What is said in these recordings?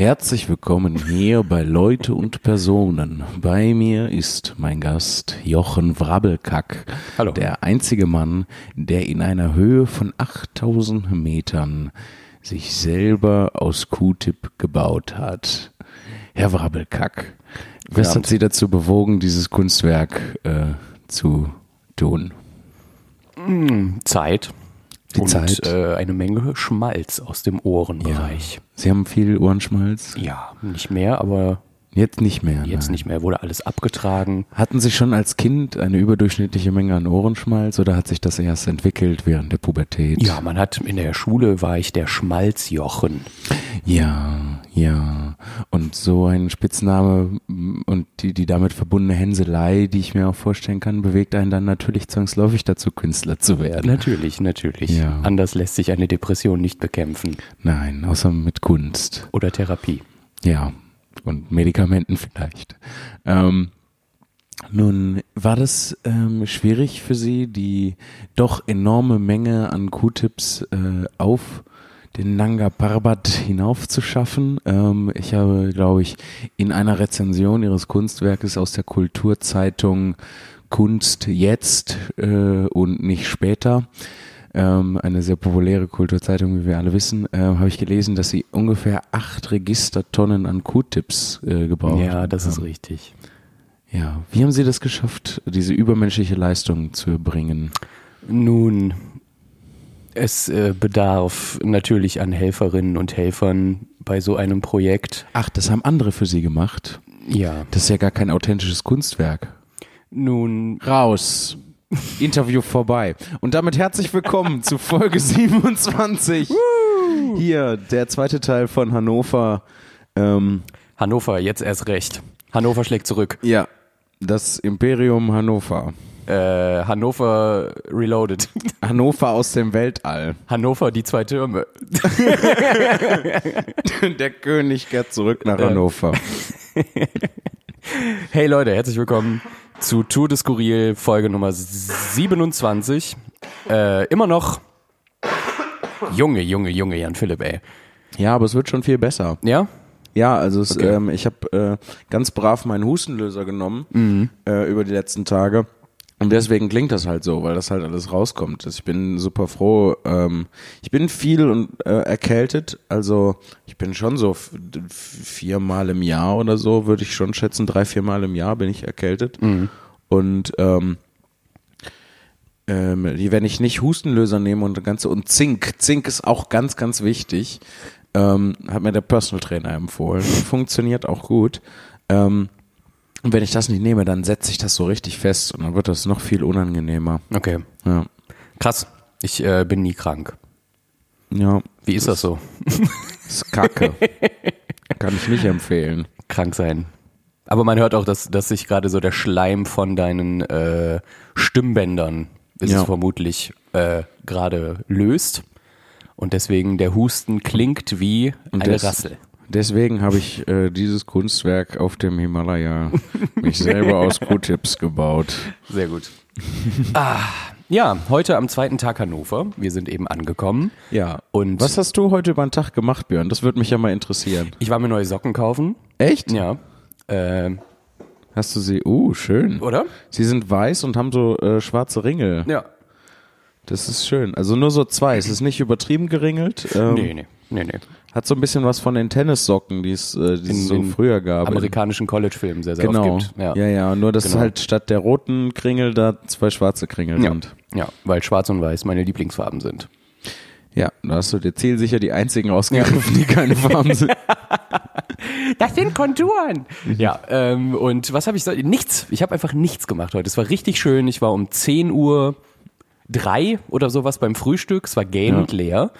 Herzlich willkommen hier bei Leute und Personen. Bei mir ist mein Gast Jochen Wrabbelkack. Hallo. Der einzige Mann, der in einer Höhe von 8000 Metern sich selber aus Q-Tip gebaut hat. Herr Wrabbelkack, was Abend. hat Sie dazu bewogen, dieses Kunstwerk äh, zu tun? Zeit. Die und Zeit. Äh, eine Menge Schmalz aus dem Ohrenbereich. Sie haben viel Ohrenschmalz? Ja, nicht mehr, aber Jetzt nicht mehr. jetzt nein. nicht mehr. Wurde alles abgetragen. Hatten Sie schon als Kind eine überdurchschnittliche Menge an Ohrenschmalz oder hat sich das erst entwickelt während der Pubertät? Ja, man hat in der Schule war ich der Schmalzjochen. Ja, ja. Und so ein Spitzname mm, und die, die damit verbundene Hänselei, die ich mir auch vorstellen kann, bewegt einen dann natürlich zwangsläufig dazu, Künstler zu werden. Natürlich, natürlich. Ja. Anders lässt sich eine Depression nicht bekämpfen. Nein, außer mit Kunst. Oder Therapie. Ja, und Medikamenten vielleicht. Ähm, nun, war das ähm, schwierig für Sie, die doch enorme Menge an Q-Tips äh, auf den Nanga Parbat hinaufzuschaffen? Ähm, ich habe, glaube ich, in einer Rezension Ihres Kunstwerkes aus der Kulturzeitung Kunst jetzt äh, und nicht später ähm, eine sehr populäre Kulturzeitung, wie wir alle wissen, ähm, habe ich gelesen, dass sie ungefähr acht Registertonnen an Q-Tips äh, gebraucht Ja, das ist haben. richtig. Ja, wie haben Sie das geschafft, diese übermenschliche Leistung zu erbringen? Nun, es äh, bedarf natürlich an Helferinnen und Helfern bei so einem Projekt. Ach, das haben andere für Sie gemacht. Ja. Das ist ja gar kein authentisches Kunstwerk. Nun, Raus. Interview vorbei. Und damit herzlich willkommen zu Folge 27. Hier, der zweite Teil von Hannover. Ähm, Hannover, jetzt erst recht. Hannover schlägt zurück. ja, das Imperium Hannover. Äh, Hannover Reloaded. Hannover aus dem Weltall. Hannover, die zwei Türme. Der König kehrt zurück nach Hannover. Hey Leute, herzlich willkommen zu Tour de Skurril, Folge Nummer 27. Äh, immer noch Junge, Junge, Junge, Jan Philipp, ey. Ja, aber es wird schon viel besser. Ja? Ja, also es, Okay. ähm, ich habe äh, ganz brav meinen Hustenlöser genommen äh, über die letzten Tage. Und deswegen klingt das halt so, weil das halt alles rauskommt. Ich bin super froh. Ähm, ich bin viel und äh, erkältet. Also ich bin schon so viermal im Jahr oder so, würde ich schon schätzen. Drei, viermal im Jahr bin ich erkältet. Und ähm, ähm, die- wenn ich nicht Hustenlöser nehme und ganze und Zink, Zink ist auch ganz, ganz wichtig, ähm, hat mir der Personal Trainer empfohlen. Funktioniert auch gut. Ähm, und wenn ich das nicht nehme, dann setze ich das so richtig fest und dann wird das noch viel unangenehmer. Okay. Ja. Krass. Ich äh, bin nie krank. Ja, Wie ist das so? ist kacke. Kann ich nicht empfehlen. Krank sein. Aber man hört auch, dass, dass sich gerade so der Schleim von deinen äh, Stimmbändern ist Ja. es vermutlich äh, gerade löst. Und deswegen der Husten klingt wie Und eine des- Rassel. Deswegen habe ich äh, dieses Kunstwerk auf dem Himalaya mich selber aus Q-Tips gebaut. Sehr gut. ah, ja, heute am zweiten Tag Hannover. Wir sind eben angekommen. Ja. Und Was hast du heute über den Tag gemacht, Björn? Das würde mich ja mal interessieren. ich war mir neue Socken kaufen. Echt? Ja. Äh, Hast du sie? Uh, schön. oder? Sie sind weiß und haben so äh, schwarze Ringel. Ja. Das ist schön. Also nur so zwei. Es ist nicht übertrieben geringelt. Ähm, Nee, nee, nee, nee. Hat so ein bisschen was von den Tennissocken, die es, äh, die es In so den früher gab. Amerikanischen College-Filmen sehr, sehr genau. oft gibt. Ja. ja, Nur, dass Genau. halt statt der roten Kringel da zwei schwarze Kringel Ja. sind. ja, weil Schwarz und Weiß meine Lieblingsfarben sind. Ja, da hast du dir zielsicher die einzigen ausgegriffen, die keine Farben sind. Das sind Konturen. Ja, ähm, und was habe ich so? Nichts. Ich habe einfach nichts gemacht heute. Es war richtig schön. Ich war um 10 Uhr drei oder sowas beim Frühstück. Es war gähnend Ja. leer.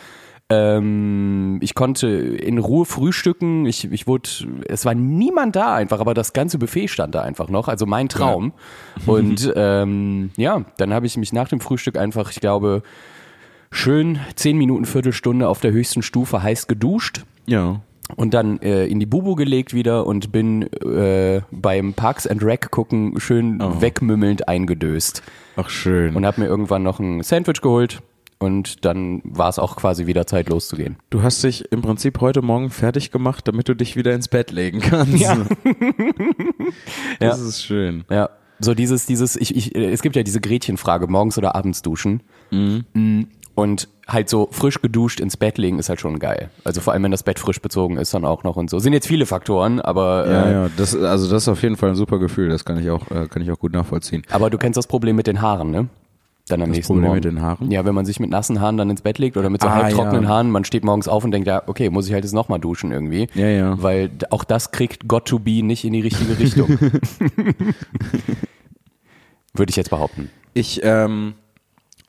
Ähm, ich konnte in Ruhe frühstücken. Ich, ich wurde, es war niemand da einfach, aber das ganze Buffet stand da einfach noch. Also mein Traum. Und ähm, ja, dann habe ich mich nach dem Frühstück einfach, ich glaube, schön zehn Minuten, Viertelstunde auf der höchsten Stufe heiß geduscht Ja. und dann äh, in die Bubu gelegt wieder und bin äh, beim Parks and Rec gucken schön wegmümmelnd eingedöst Ach, schön. und habe mir irgendwann noch ein Sandwich geholt und dann war es auch quasi wieder Zeit loszugehen. Du hast dich im Prinzip heute Morgen fertig gemacht, damit du dich wieder ins Bett legen kannst. Ja. Das Ja. ist schön. Ja. So dieses, dieses, ich, ich, es gibt ja diese Gretchenfrage, morgens oder abends duschen. Mhm. Und halt so frisch geduscht ins Bett legen ist halt schon geil. Also vor allem, wenn das Bett frisch bezogen ist, dann auch noch und so. Sind jetzt viele Faktoren, aber, Ja, äh, ja, das, also das ist auf jeden Fall ein super Gefühl, das kann ich auch, äh, kann ich auch gut nachvollziehen. aber du kennst das Problem mit den Haaren, ne? Dann am Das nächsten Problem Morgen. mit den Haaren? Ja, wenn man sich mit nassen Haaren dann ins Bett legt oder mit so Ah, halbtrockenen ja. Haaren, man steht morgens auf und denkt, ja, okay, muss ich halt jetzt nochmal duschen irgendwie. Ja, ja. Weil auch das kriegt God to be nicht in die richtige Richtung. Würde ich jetzt behaupten. Ich, ähm,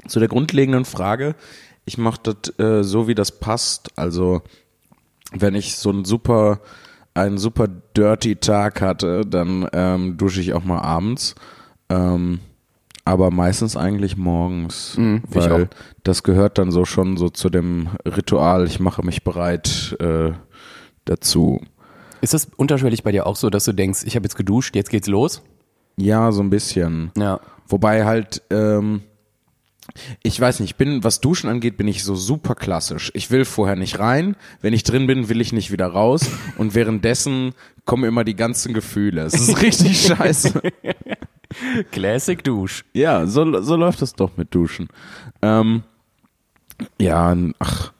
zu der grundlegenden Frage, ich mache das äh, so, wie das passt. Also, wenn ich so ein super, einen super dirty Tag hatte, dann ähm, dusche ich auch mal abends. Ähm, aber meistens eigentlich morgens, Mhm, weil das gehört dann so schon so zu dem Ritual. Ich mache mich bereit äh, dazu. Ist das unterschwellig bei dir auch so, dass du denkst, ich habe jetzt geduscht, jetzt geht's los? Ja, so ein bisschen. Ja. Wobei halt, ähm, ich weiß nicht, ich bin, was Duschen angeht, bin ich so super klassisch. Ich will vorher nicht rein. Wenn ich drin bin, will ich nicht wieder raus. Und währenddessen kommen immer die ganzen Gefühle. Es ist richtig scheiße. Classic Dusch. Ja, so, so läuft das doch mit Duschen. Ähm, ja, ach,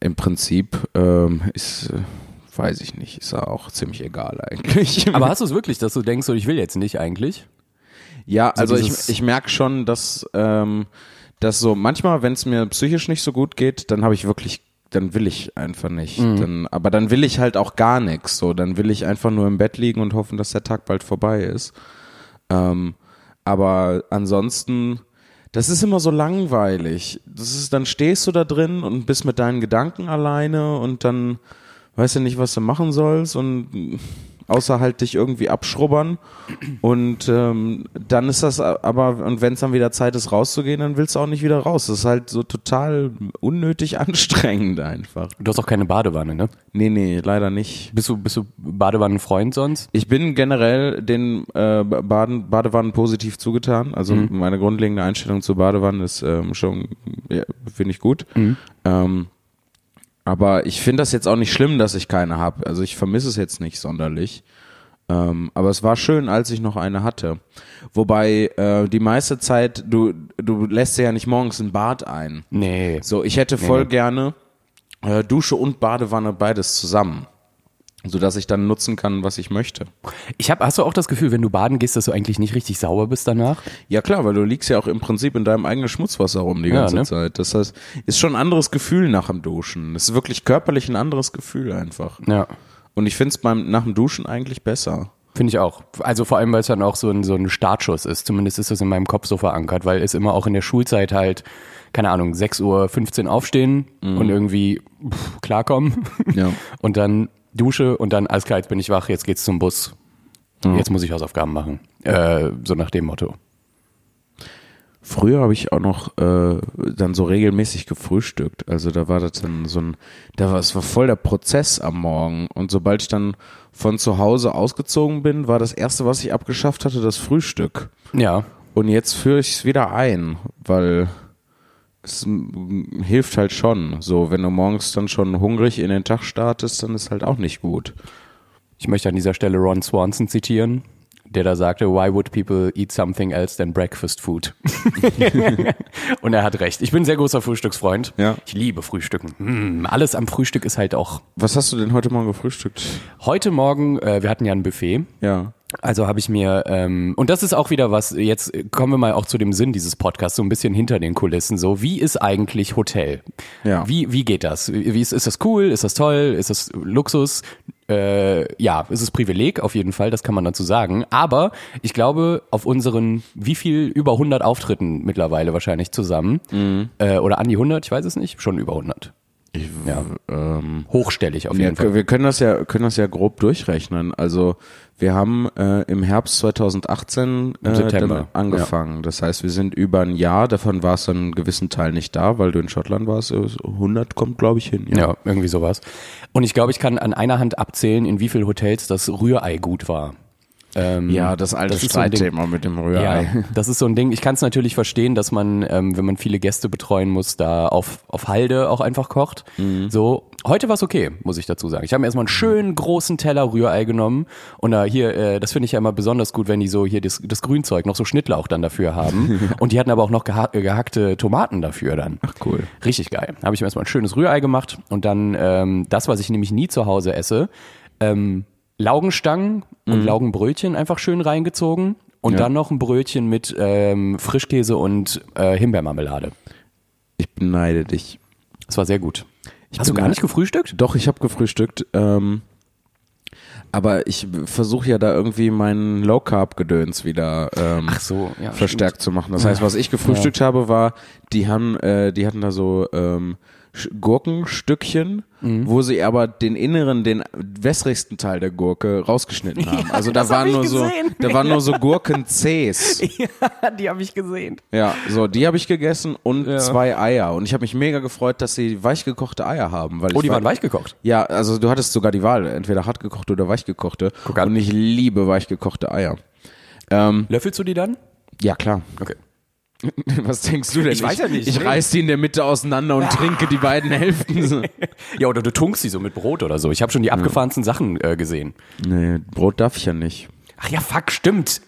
im Prinzip ähm, ist, äh, weiß ich nicht, ist ja auch ziemlich egal eigentlich. Aber hast du es wirklich, dass du denkst, so, ich will jetzt nicht eigentlich? Ja, So also dieses- ich, ich merke schon, dass, ähm, dass so manchmal, wenn es mir psychisch nicht so gut geht, dann habe ich wirklich, dann will ich einfach nicht. Mhm. Dann, aber dann will ich halt auch gar nichts. So, dann will ich einfach nur im Bett liegen und hoffen, dass der Tag bald vorbei ist. Ähm, aber ansonsten, das ist immer so langweilig. Das ist, dann stehst du da drin und bist mit deinen Gedanken alleine und dann weißt du nicht, was du machen sollst und außer halt dich irgendwie abschrubbern und ähm, dann ist das aber und wenn es dann wieder Zeit ist rauszugehen, dann willst du auch nicht wieder raus. Das ist halt so total unnötig anstrengend einfach. Du hast auch keine Badewanne, ne? Nee, nee, leider nicht. Bist du, bist du Badewannenfreund sonst? Ich bin generell den äh, Baden, Badewannen positiv zugetan. Also meine grundlegende Einstellung zur Badewanne ist ähm, schon, ja, finde ich gut. Ähm, aber ich finde das jetzt auch nicht schlimm, dass ich keine habe. Also ich vermisse es jetzt nicht sonderlich. Ähm, aber es war schön, als ich noch eine hatte. Wobei äh, die meiste Zeit, du, du lässt dir ja nicht morgens ein Bad ein. Nee. So, ich hätte voll nee. gerne äh, Dusche und Badewanne beides zusammen. Sodass ich dann nutzen kann, was ich möchte. Ich hab, hast du auch das Gefühl, wenn du baden gehst, dass du eigentlich nicht richtig sauer bist danach? Ja klar, weil du liegst ja auch im Prinzip in deinem eigenen Schmutzwasser rum die Ja, ganze ne? Zeit. Das heißt, ist schon ein anderes Gefühl nach dem Duschen. Es ist wirklich körperlich ein anderes Gefühl einfach. Ja. Und ich finde es beim nach dem Duschen eigentlich besser. Finde ich auch. Also vor allem, weil es dann auch so ein, so ein Startschuss ist. Zumindest ist das in meinem Kopf so verankert, weil es immer auch in der Schulzeit halt, keine Ahnung, 6.15 Uhr aufstehen und irgendwie pff, klarkommen. Ja. Und dann Dusche und dann jetzt bin ich wach, jetzt geht's zum Bus. Jetzt muss ich Hausaufgaben machen. Äh, so nach dem Motto. Früher habe ich auch noch äh, dann so regelmäßig gefrühstückt. Also da war das dann so ein, da war es war voll der Prozess am Morgen. Und sobald ich dann von zu Hause ausgezogen bin, war das erste, was ich abgeschafft hatte, das Frühstück. Ja. Und jetzt führe ich es wieder ein, weil es hilft halt schon. So, wenn du morgens dann schon hungrig in den Tag startest, dann ist halt auch nicht gut. Ich möchte an dieser Stelle Ron Swanson zitieren, der da sagte, why would people eat something else than breakfast food? Und er hat recht. Ich bin ein sehr großer Frühstücksfreund. Ja. Ich liebe Frühstücken. Hm, alles am Frühstück ist halt auch. Was hast du denn heute Morgen gefrühstückt? Heute Morgen, äh, wir hatten ja ein Buffet. Ja. Also habe ich mir, ähm, und das ist auch wieder was, jetzt kommen wir mal auch zu dem Sinn dieses Podcasts, so ein bisschen hinter den Kulissen. So, wie ist eigentlich Hotel? Ja. Wie, wie geht das? Wie ist, ist das cool? Ist das toll? Ist das Luxus? Äh, ja, ist es Privileg auf jeden Fall, das kann man dazu sagen. Aber ich glaube, auf unseren, wie viel, über 100 Auftritten mittlerweile wahrscheinlich zusammen, äh, oder an die 100, ich weiß es nicht, schon über 100. Ich, Ja. ähm, Hochstellig auf Ja, jeden Fall. wir können das ja können das ja grob durchrechnen. Also wir haben äh, im Herbst 2018 äh, September, angefangen. Das heißt, wir sind über ein Jahr. Davon war es dann einen gewissen Teil nicht da, weil du in Schottland warst. Äh, so 100 kommt, glaube ich, hin. Ja, irgendwie sowas. Und ich glaube, ich kann an einer Hand abzählen, in wie vielen Hotels das Rührei gut war. Ähm, Ja, das alte das ist so. Streitthema mit dem Rührei. Ja, das ist so ein Ding. Ich kann es natürlich verstehen, dass man, ähm, wenn man viele Gäste betreuen muss, da auf, auf Halde auch einfach kocht. So, heute war es okay, muss ich dazu sagen. Ich habe mir erstmal einen schönen großen Teller Rührei genommen und da hier, äh, das finde ich ja immer besonders gut, wenn die so hier das, das Grünzeug noch so Schnittlauch dann dafür haben. und die hatten aber auch noch geha äh, gehackte Tomaten dafür dann. Ach cool. Richtig geil. Habe ich mir erstmal ein schönes Rührei gemacht und dann ähm, das, was ich nämlich nie zu Hause esse, ähm, Laugenstangen und Laugenbrötchen einfach schön reingezogen und Ja. dann noch ein Brötchen mit ähm, Frischkäse und äh, Himbeermarmelade. Ich beneide dich. Das war sehr gut. Hast du gar nicht gefrühstückt? Doch, ich habe gefrühstückt. Ähm, aber ich versuche ja da irgendwie meinen Low Carb Gedöns wieder ähm, so, ja. verstärkt zu machen. Das heißt, was ich gefrühstückt habe, war, die haben, äh, die hatten da so ähm, Gurkenstückchen, Mhm. wo sie aber den inneren, den wässrigsten Teil der Gurke rausgeschnitten haben. also da hab waren nur so, gesehen. da waren nur so Gurken-Cs. Ja, die habe ich gesehen. Ja, so, die habe ich gegessen und Ja. zwei Eier. Und ich habe mich mega gefreut, dass sie weichgekochte Eier haben. Weil Oh, die war- waren weich gekocht. Ja, also du hattest sogar die Wahl, entweder hartgekochte oder weichgekochte. Und ich liebe weichgekochte Eier. Ähm, Löffelst du die dann? ja, klar. Okay. Was denkst du denn? Ich weiß ja nicht, Ich nee. reiß die in der Mitte auseinander und trinke die beiden Hälften. Ja, oder du tunkst die so mit Brot oder so. Ich habe schon die abgefahrensten Sachen äh, gesehen. Nee, Brot darf ich ja nicht. Ach ja, fuck, stimmt.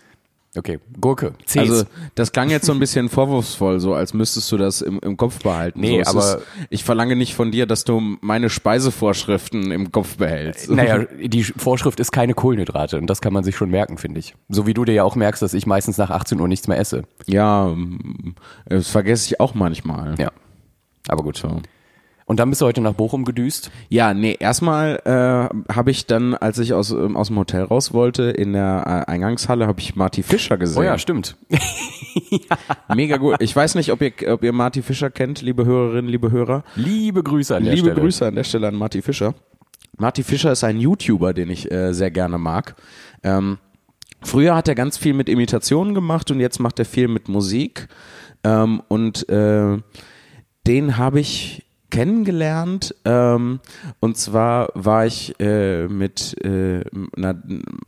Okay, Gurke, C's. Also, das klang jetzt so ein bisschen vorwurfsvoll, so als müsstest du das im, im Kopf behalten. Nee, so, aber- Ist, ich verlange nicht von dir, dass du meine Speisevorschriften im Kopf behältst. Naja, die Vorschrift ist keine Kohlenhydrate und das kann man sich schon merken, finde ich. So wie du dir ja auch merkst, dass ich meistens nach 18 Uhr nichts mehr esse. Ja, mm, das vergesse ich auch manchmal. Ja. Aber gut. So. Und dann bist du heute nach Bochum gedüst. Ja, nee, erstmal äh, habe ich dann, als ich aus, ähm, aus dem Hotel raus wollte, in der äh, Eingangshalle, habe ich Marty Fischer gesehen. Oh ja, stimmt. Mega gut. Ich weiß nicht, ob ihr, ob ihr Marty Fischer kennt, liebe Hörerinnen, liebe Hörer. Liebe Grüße an der Liebe Stelle. Grüße an der Stelle an Marty Fischer. Marty Fischer ist ein YouTuber, den ich äh, sehr gerne mag. Ähm, früher hat er ganz viel mit Imitationen gemacht und jetzt macht er viel mit Musik. Ähm, und äh, den habe ich kennengelernt. Ähm, und zwar war ich äh, mit äh, einer,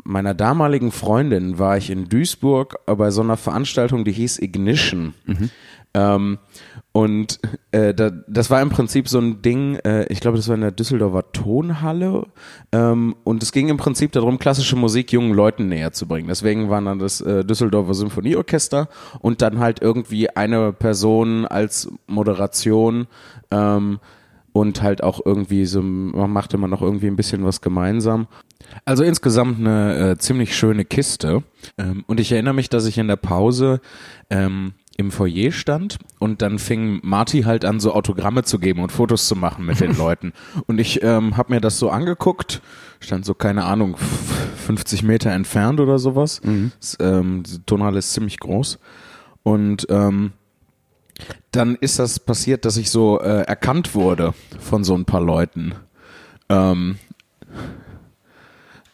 meiner damaligen Freundin, war ich in Duisburg bei so einer Veranstaltung, die hieß Ignition. Ähm, und äh, da, das war im Prinzip so ein Ding, äh, ich glaube, das war in der Düsseldorfer Tonhalle. Ähm, und es ging im Prinzip darum, klassische Musik jungen Leuten näher zu bringen. Deswegen waren dann das äh, Düsseldorfer Symphonieorchester und dann halt irgendwie eine Person als Moderation ähm, und halt auch irgendwie so, man machte man noch irgendwie ein bisschen was gemeinsam. Also insgesamt eine äh, ziemlich schöne Kiste. Ähm, und ich erinnere mich, dass ich in der Pause ähm, im Foyer stand und dann fing Marty halt an, so Autogramme zu geben und Fotos zu machen mit den Leuten. Und ich ähm, habe mir das so angeguckt, stand so, keine Ahnung, 50 Meter entfernt oder sowas. Das, ähm, die Tonhalle ist ziemlich groß. Und ähm, dann ist das passiert, dass ich so äh, erkannt wurde von so ein paar Leuten. Ähm,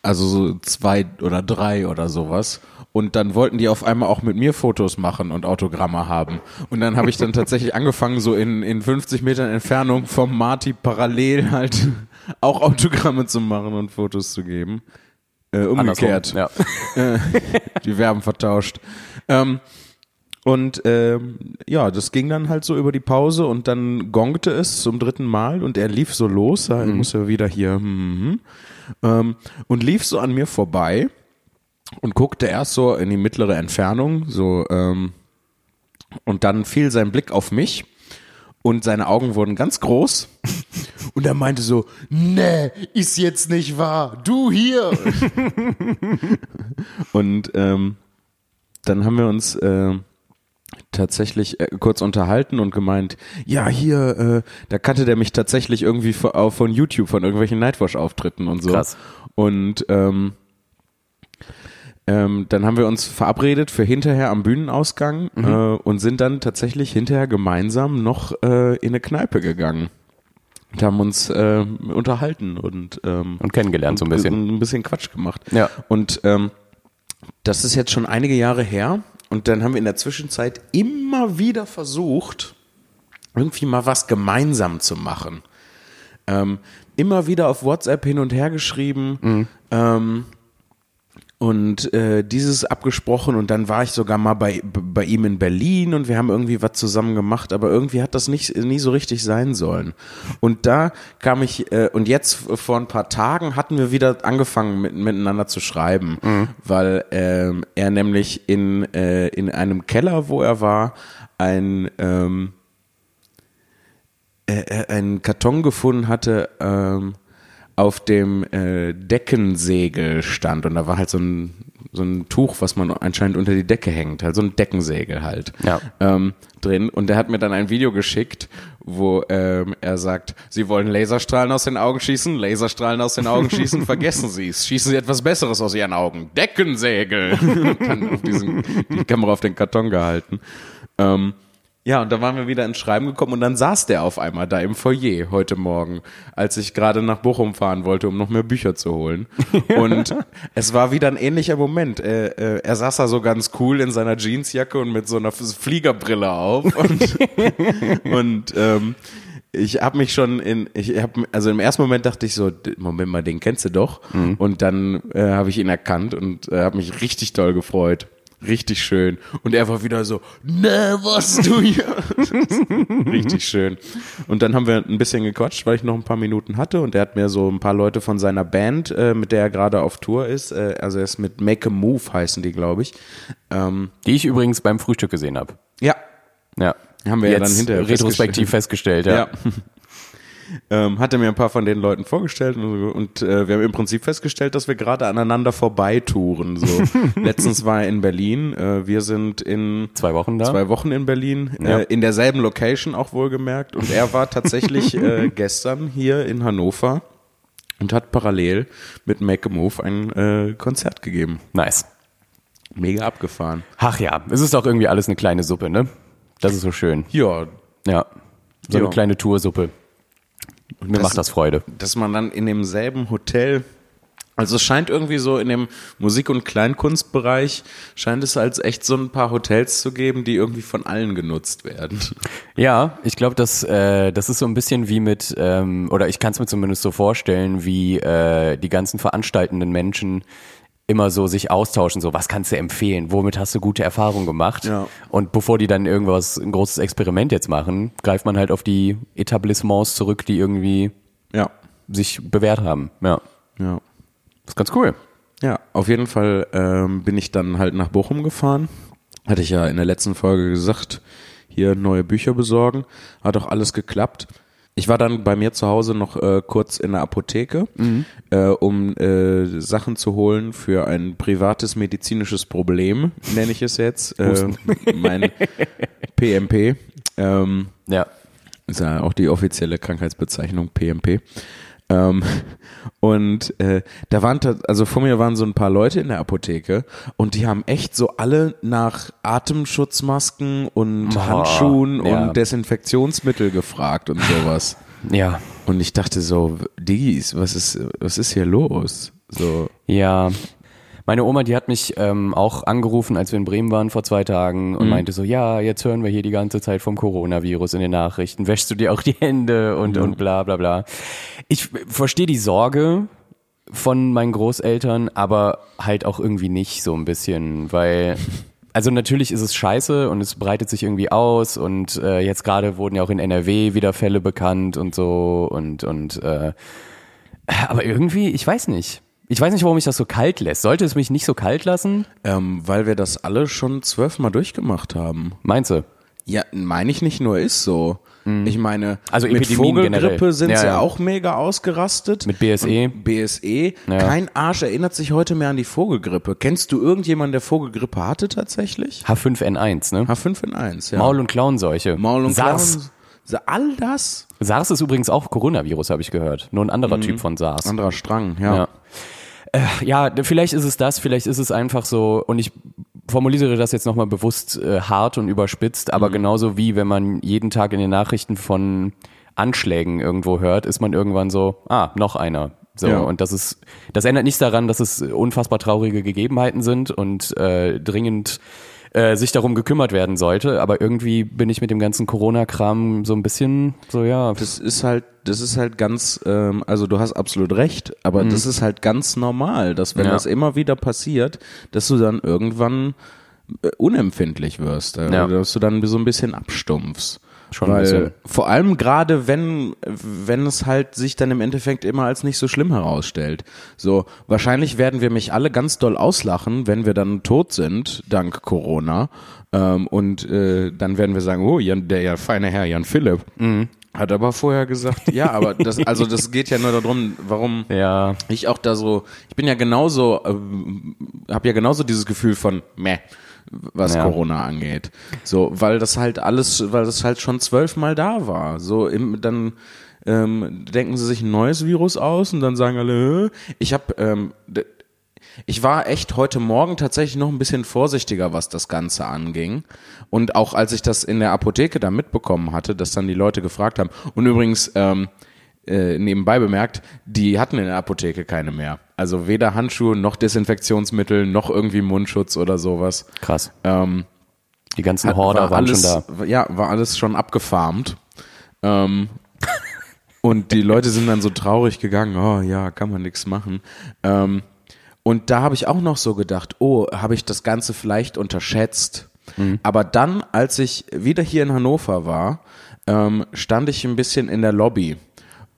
also so zwei oder drei oder sowas. Und dann wollten die auf einmal auch mit mir Fotos machen und Autogramme haben. Und dann habe ich dann tatsächlich angefangen, so in, in 50 Metern Entfernung vom Marty parallel halt auch Autogramme zu machen und Fotos zu geben. Äh, umgekehrt. Andersrum, Ja. Die Verben vertauscht. Ähm, und ähm, ja, das ging dann halt so über die Pause und dann gongte es zum dritten Mal und er lief so los, er muss ja wieder hier, hm, ähm, und lief so an mir vorbei und guckte erst so in die mittlere Entfernung, so, ähm, und dann fiel sein Blick auf mich und seine Augen wurden ganz groß und er meinte so, nee, ist jetzt nicht wahr, du hier. und ähm, dann haben wir uns äh, tatsächlich äh, kurz unterhalten und gemeint, ja, hier, äh, da kannte der mich tatsächlich irgendwie von, auch von YouTube, von irgendwelchen Nightwatch-Auftritten und so. Krass. Und ähm, ähm, dann haben wir uns verabredet für hinterher am Bühnenausgang Mhm. äh, und sind dann tatsächlich hinterher gemeinsam noch äh, in eine Kneipe gegangen. Und haben uns äh, unterhalten und, ähm, Und kennengelernt so ein bisschen. ein bisschen Quatsch gemacht. Ja. Und ähm, das ist jetzt schon einige Jahre her. Und dann haben wir in der Zwischenzeit immer wieder versucht, irgendwie mal was gemeinsam zu machen. Ähm, immer wieder auf WhatsApp hin und her geschrieben. Mhm. Ähm, Und äh, dieses abgesprochen und dann war ich sogar mal bei, bei ihm in Berlin und wir haben irgendwie was zusammen gemacht, aber irgendwie hat das nicht nie so richtig sein sollen. Und da kam ich, äh, und jetzt vor ein paar Tagen hatten wir wieder angefangen mit, miteinander zu schreiben, weil ähm, er nämlich in, äh, in einem Keller, wo er war, ein ähm, äh, äh, einen Karton gefunden hatte, ähm, auf dem äh, Deckensegel stand und da war halt so ein so ein Tuch, was man anscheinend unter die Decke hängt, halt so ein Deckensegel halt Ja. ähm, drin. Und der hat mir dann ein Video geschickt, wo ähm, er sagt, Sie wollen Laserstrahlen aus den Augen schießen, Laserstrahlen aus den Augen schießen, vergessen Sie es, schießen Sie etwas Besseres aus Ihren Augen, Deckensegel. Und dann auf diesen, die Kamera auf den Karton gehalten. Ähm, ja, und da waren wir wieder ins Schreiben gekommen und dann saß der auf einmal da im Foyer heute Morgen, als ich gerade nach Bochum fahren wollte, um noch mehr Bücher zu holen. Und es war wieder ein ähnlicher Moment. Äh, äh, er saß da so ganz cool in seiner Jeansjacke und mit so einer Fliegerbrille auf. Und, und ähm, ich habe mich schon in, ich habe, also im ersten Moment dachte ich so, Moment mal, den kennst du doch. Und dann äh, habe ich ihn erkannt und äh, habe mich richtig doll gefreut. Richtig schön. Und er war wieder so, ne, was du hier? Richtig schön. Und dann haben wir ein bisschen gequatscht, weil ich noch ein paar Minuten hatte und er hat mir so ein paar Leute von seiner Band, äh, mit der er gerade auf Tour ist, äh, also er ist mit Make a Move heißen die, glaube ich. Ähm, Die ich übrigens beim Frühstück gesehen habe. ja, Ja. Haben wir ja Jetzt dann hinterher retrospektiv festgestellt, ja. ja. Ähm, hatte mir ein paar von den Leuten vorgestellt und, und äh, wir haben im Prinzip festgestellt, dass wir gerade aneinander vorbeitouren. So. Letztens war er in Berlin, äh, wir sind in Zwei Wochen da. zwei Wochen in Berlin, Ja. äh, in derselben Location auch wohlgemerkt. Und er war tatsächlich äh, gestern hier in Hannover und hat parallel mit Make a Move ein äh, Konzert gegeben. Nice. Mega abgefahren. Ach ja, es ist doch irgendwie alles eine kleine Suppe, ne? Das ist so schön. Ja, Ja. So Ja. eine kleine Toursuppe. Und mir Das- macht das Freude. dass man dann in demselben Hotel, also es scheint irgendwie so in dem Musik- und Kleinkunstbereich, scheint es als echt so ein paar Hotels zu geben, die irgendwie von allen genutzt werden. Ja, ich glaube, das, äh, das ist so ein bisschen wie mit, ähm, oder ich kann es mir zumindest so vorstellen, wie äh, die ganzen veranstaltenden Menschen immer so sich austauschen, so was kannst du empfehlen, womit hast du gute Erfahrungen gemacht Ja. und bevor die dann irgendwas, ein großes Experiment jetzt machen, greift man halt auf die Etablissements zurück, die irgendwie Ja, sich bewährt haben. Ja, ja. das ist ganz cool. Ja, auf jeden Fall ähm, bin ich dann halt nach Bochum gefahren. Hatte ich ja in der letzten Folge gesagt, hier neue Bücher besorgen. Hat auch alles geklappt. Ich war dann bei mir zu Hause noch äh, kurz in der Apotheke, äh, um äh, Sachen zu holen für ein privates medizinisches Problem, nenne ich es jetzt. Äh, mein PMP. Ähm, Ja. ist ja auch die offizielle Krankheitsbezeichnung PMP. Ähm, und äh, da waren, also vor mir waren so ein paar Leute in der Apotheke und die haben echt so alle nach Atemschutzmasken und Boah, Handschuhen ja. und Desinfektionsmittel gefragt und sowas. Ja. Und ich dachte so, Diggis, was ist, was ist hier los? So, Ja. Meine Oma, die hat mich ähm, auch angerufen, als wir in Bremen waren vor zwei Tagen und meinte so, ja, jetzt hören wir hier die ganze Zeit vom Coronavirus in den Nachrichten. Wäschst du dir auch die Hände und, und bla bla bla. Ich verstehe die Sorge von meinen Großeltern, aber halt auch irgendwie nicht so ein bisschen, weil also natürlich ist es scheiße und es breitet sich irgendwie aus und äh, jetzt gerade wurden ja auch in NRW wieder Fälle bekannt und so und und äh, aber irgendwie, ich weiß nicht. Ich weiß nicht, warum mich das so kalt lässt. Sollte es mich nicht so kalt lassen? ähm, weil wir das alle schon zwölfmal durchgemacht haben. Meinst du? Ja, meine ich nicht nur, ist so. Ich meine, Mhm. Also mit Epidemien Vogelgrippe sind Ja, sie ja. auch mega ausgerastet. Mit BSE? BSE. Ja. Kein Arsch erinnert sich heute mehr an die Vogelgrippe. Kennst du irgendjemanden, der Vogelgrippe hatte tatsächlich? H5N1, ne? H5 in 1, ja. Maul- und Klauenseuche. Maul und SARS. Klauen. All das? SARS ist übrigens auch Coronavirus, habe ich gehört. Nur ein Mhm. anderer Typ von SARS. Anderer Strang, ja. Ja. Äh, ja, vielleicht ist es das, vielleicht ist es einfach so, und ich formuliere das jetzt nochmal bewusst äh, hart und überspitzt, Mhm. aber genauso wie wenn man jeden Tag in den Nachrichten von Anschlägen irgendwo hört, ist man irgendwann so, ah, noch einer. So, Ja. und das ist, das ändert nichts daran, dass es unfassbar traurige Gegebenheiten sind und äh, dringend äh, sich darum gekümmert werden sollte. Aber irgendwie bin ich mit dem ganzen Corona-Kram so ein bisschen so, ja. Das ist halt, das ist halt ganz, ähm, also du hast absolut recht, aber mhm. das ist halt ganz normal, dass wenn ja. das immer wieder passiert, dass du dann irgendwann äh, unempfindlich wirst, äh, ja. dass du dann so ein bisschen abstumpfst. Schon Weil vor allem gerade wenn wenn es halt sich dann im Endeffekt immer als nicht so schlimm herausstellt. So wahrscheinlich werden wir mich alle ganz doll auslachen, wenn wir dann tot sind dank Corona ähm, und äh, dann werden wir sagen, oh Jan, der ja feine Herr Jan Philipp. Mhm. Hat aber vorher gesagt, ja, aber das, also das geht ja nur darum, warum ja. ich auch da so, ich bin ja genauso, äh, habe ja genauso dieses Gefühl von, meh, was ja. Corona angeht. So, weil das halt alles, weil das halt schon zwölfmal da war. So, im, dann ähm, denken sie sich ein neues Virus aus und dann sagen alle, ich habe, ähm, ich war echt heute Morgen tatsächlich noch ein bisschen vorsichtiger, was das Ganze anging. Und auch als ich das in der Apotheke da mitbekommen hatte, dass dann die Leute gefragt haben. Und übrigens, ähm, äh, nebenbei bemerkt, die hatten in der Apotheke keine mehr. Also weder Handschuhe noch Desinfektionsmittel noch irgendwie Mundschutz oder sowas. Krass. Ähm, die ganzen Horder war waren alles, schon da. Ja, war alles schon abgefarmt. Ähm, und die Leute sind dann so traurig gegangen, oh ja, kann man nichts machen. Ähm, und da habe ich auch noch so gedacht, oh, habe ich das Ganze vielleicht unterschätzt. Mhm. Aber dann, als ich wieder hier in Hannover war, ähm, stand ich ein bisschen in der Lobby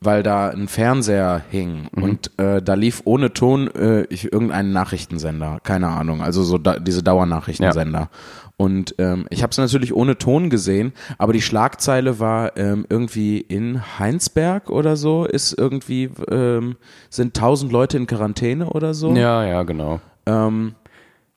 weil da ein Fernseher hing mhm. und äh, da lief ohne Ton äh, ich, irgendein Nachrichtensender, keine Ahnung, also so da, diese Dauernachrichtensender. Ja. Und ähm, ich habe es natürlich ohne Ton gesehen, aber die Schlagzeile war ähm, irgendwie in Heinsberg oder so ist irgendwie ähm, sind tausend Leute in Quarantäne oder so. Ja, ja, genau. Ähm,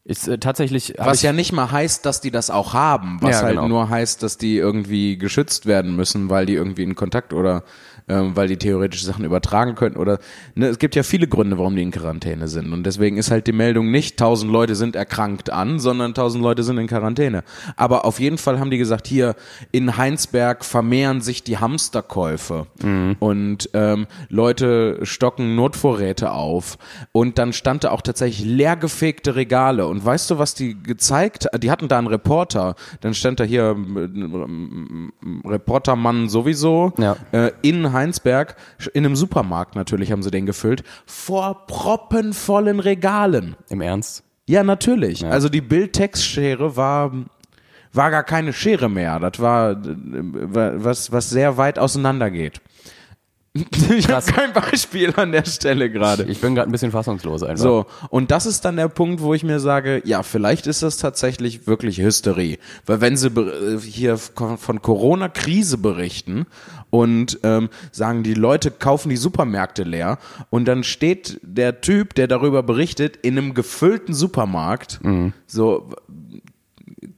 ist äh, tatsächlich. Was ja nicht mal heißt, dass die das auch haben, was ja, halt genau. nur heißt, dass die irgendwie geschützt werden müssen, weil die irgendwie in Kontakt oder ähm, weil die theoretisch Sachen übertragen könnten oder ne, es gibt ja viele Gründe, warum die in Quarantäne sind und deswegen ist halt die Meldung nicht tausend Leute sind erkrankt an, sondern tausend Leute sind in Quarantäne. Aber auf jeden Fall haben die gesagt, hier in Heinsberg vermehren sich die Hamsterkäufe mhm. und ähm, Leute stocken Notvorräte auf und dann stand da auch tatsächlich leergefegte Regale und weißt du, was die gezeigt? Die hatten da einen Reporter, dann stand da hier äh, Reportermann sowieso ja. äh, in Heinsberg, in einem Supermarkt natürlich haben sie den gefüllt, vor proppenvollen Regalen. Im Ernst? Ja, natürlich. Ja. Also die Bildtextschere war war gar keine Schere mehr. Das war was was sehr weit auseinander geht. Ich habe kein Beispiel an der Stelle gerade. Ich bin gerade ein bisschen fassungslos einfach. So, und das ist dann der Punkt, wo ich mir sage, ja, vielleicht ist das tatsächlich wirklich Hysterie. Weil wenn sie hier von Corona-Krise berichten und ähm, sagen, die Leute kaufen die Supermärkte leer und dann steht der Typ, der darüber berichtet, in einem gefüllten Supermarkt, mhm. so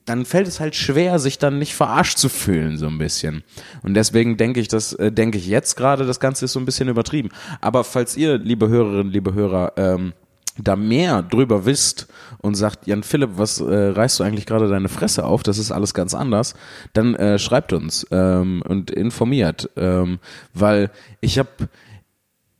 dann fällt es halt schwer, sich dann nicht verarscht zu fühlen, so ein bisschen. Und deswegen denke ich, das äh, denke ich jetzt gerade, das Ganze ist so ein bisschen übertrieben. Aber falls ihr, liebe Hörerinnen, liebe Hörer, ähm, da mehr drüber wisst und sagt, Jan Philipp, was äh, reißt du eigentlich gerade deine Fresse auf? Das ist alles ganz anders. Dann äh, schreibt uns ähm, und informiert, ähm, weil ich habe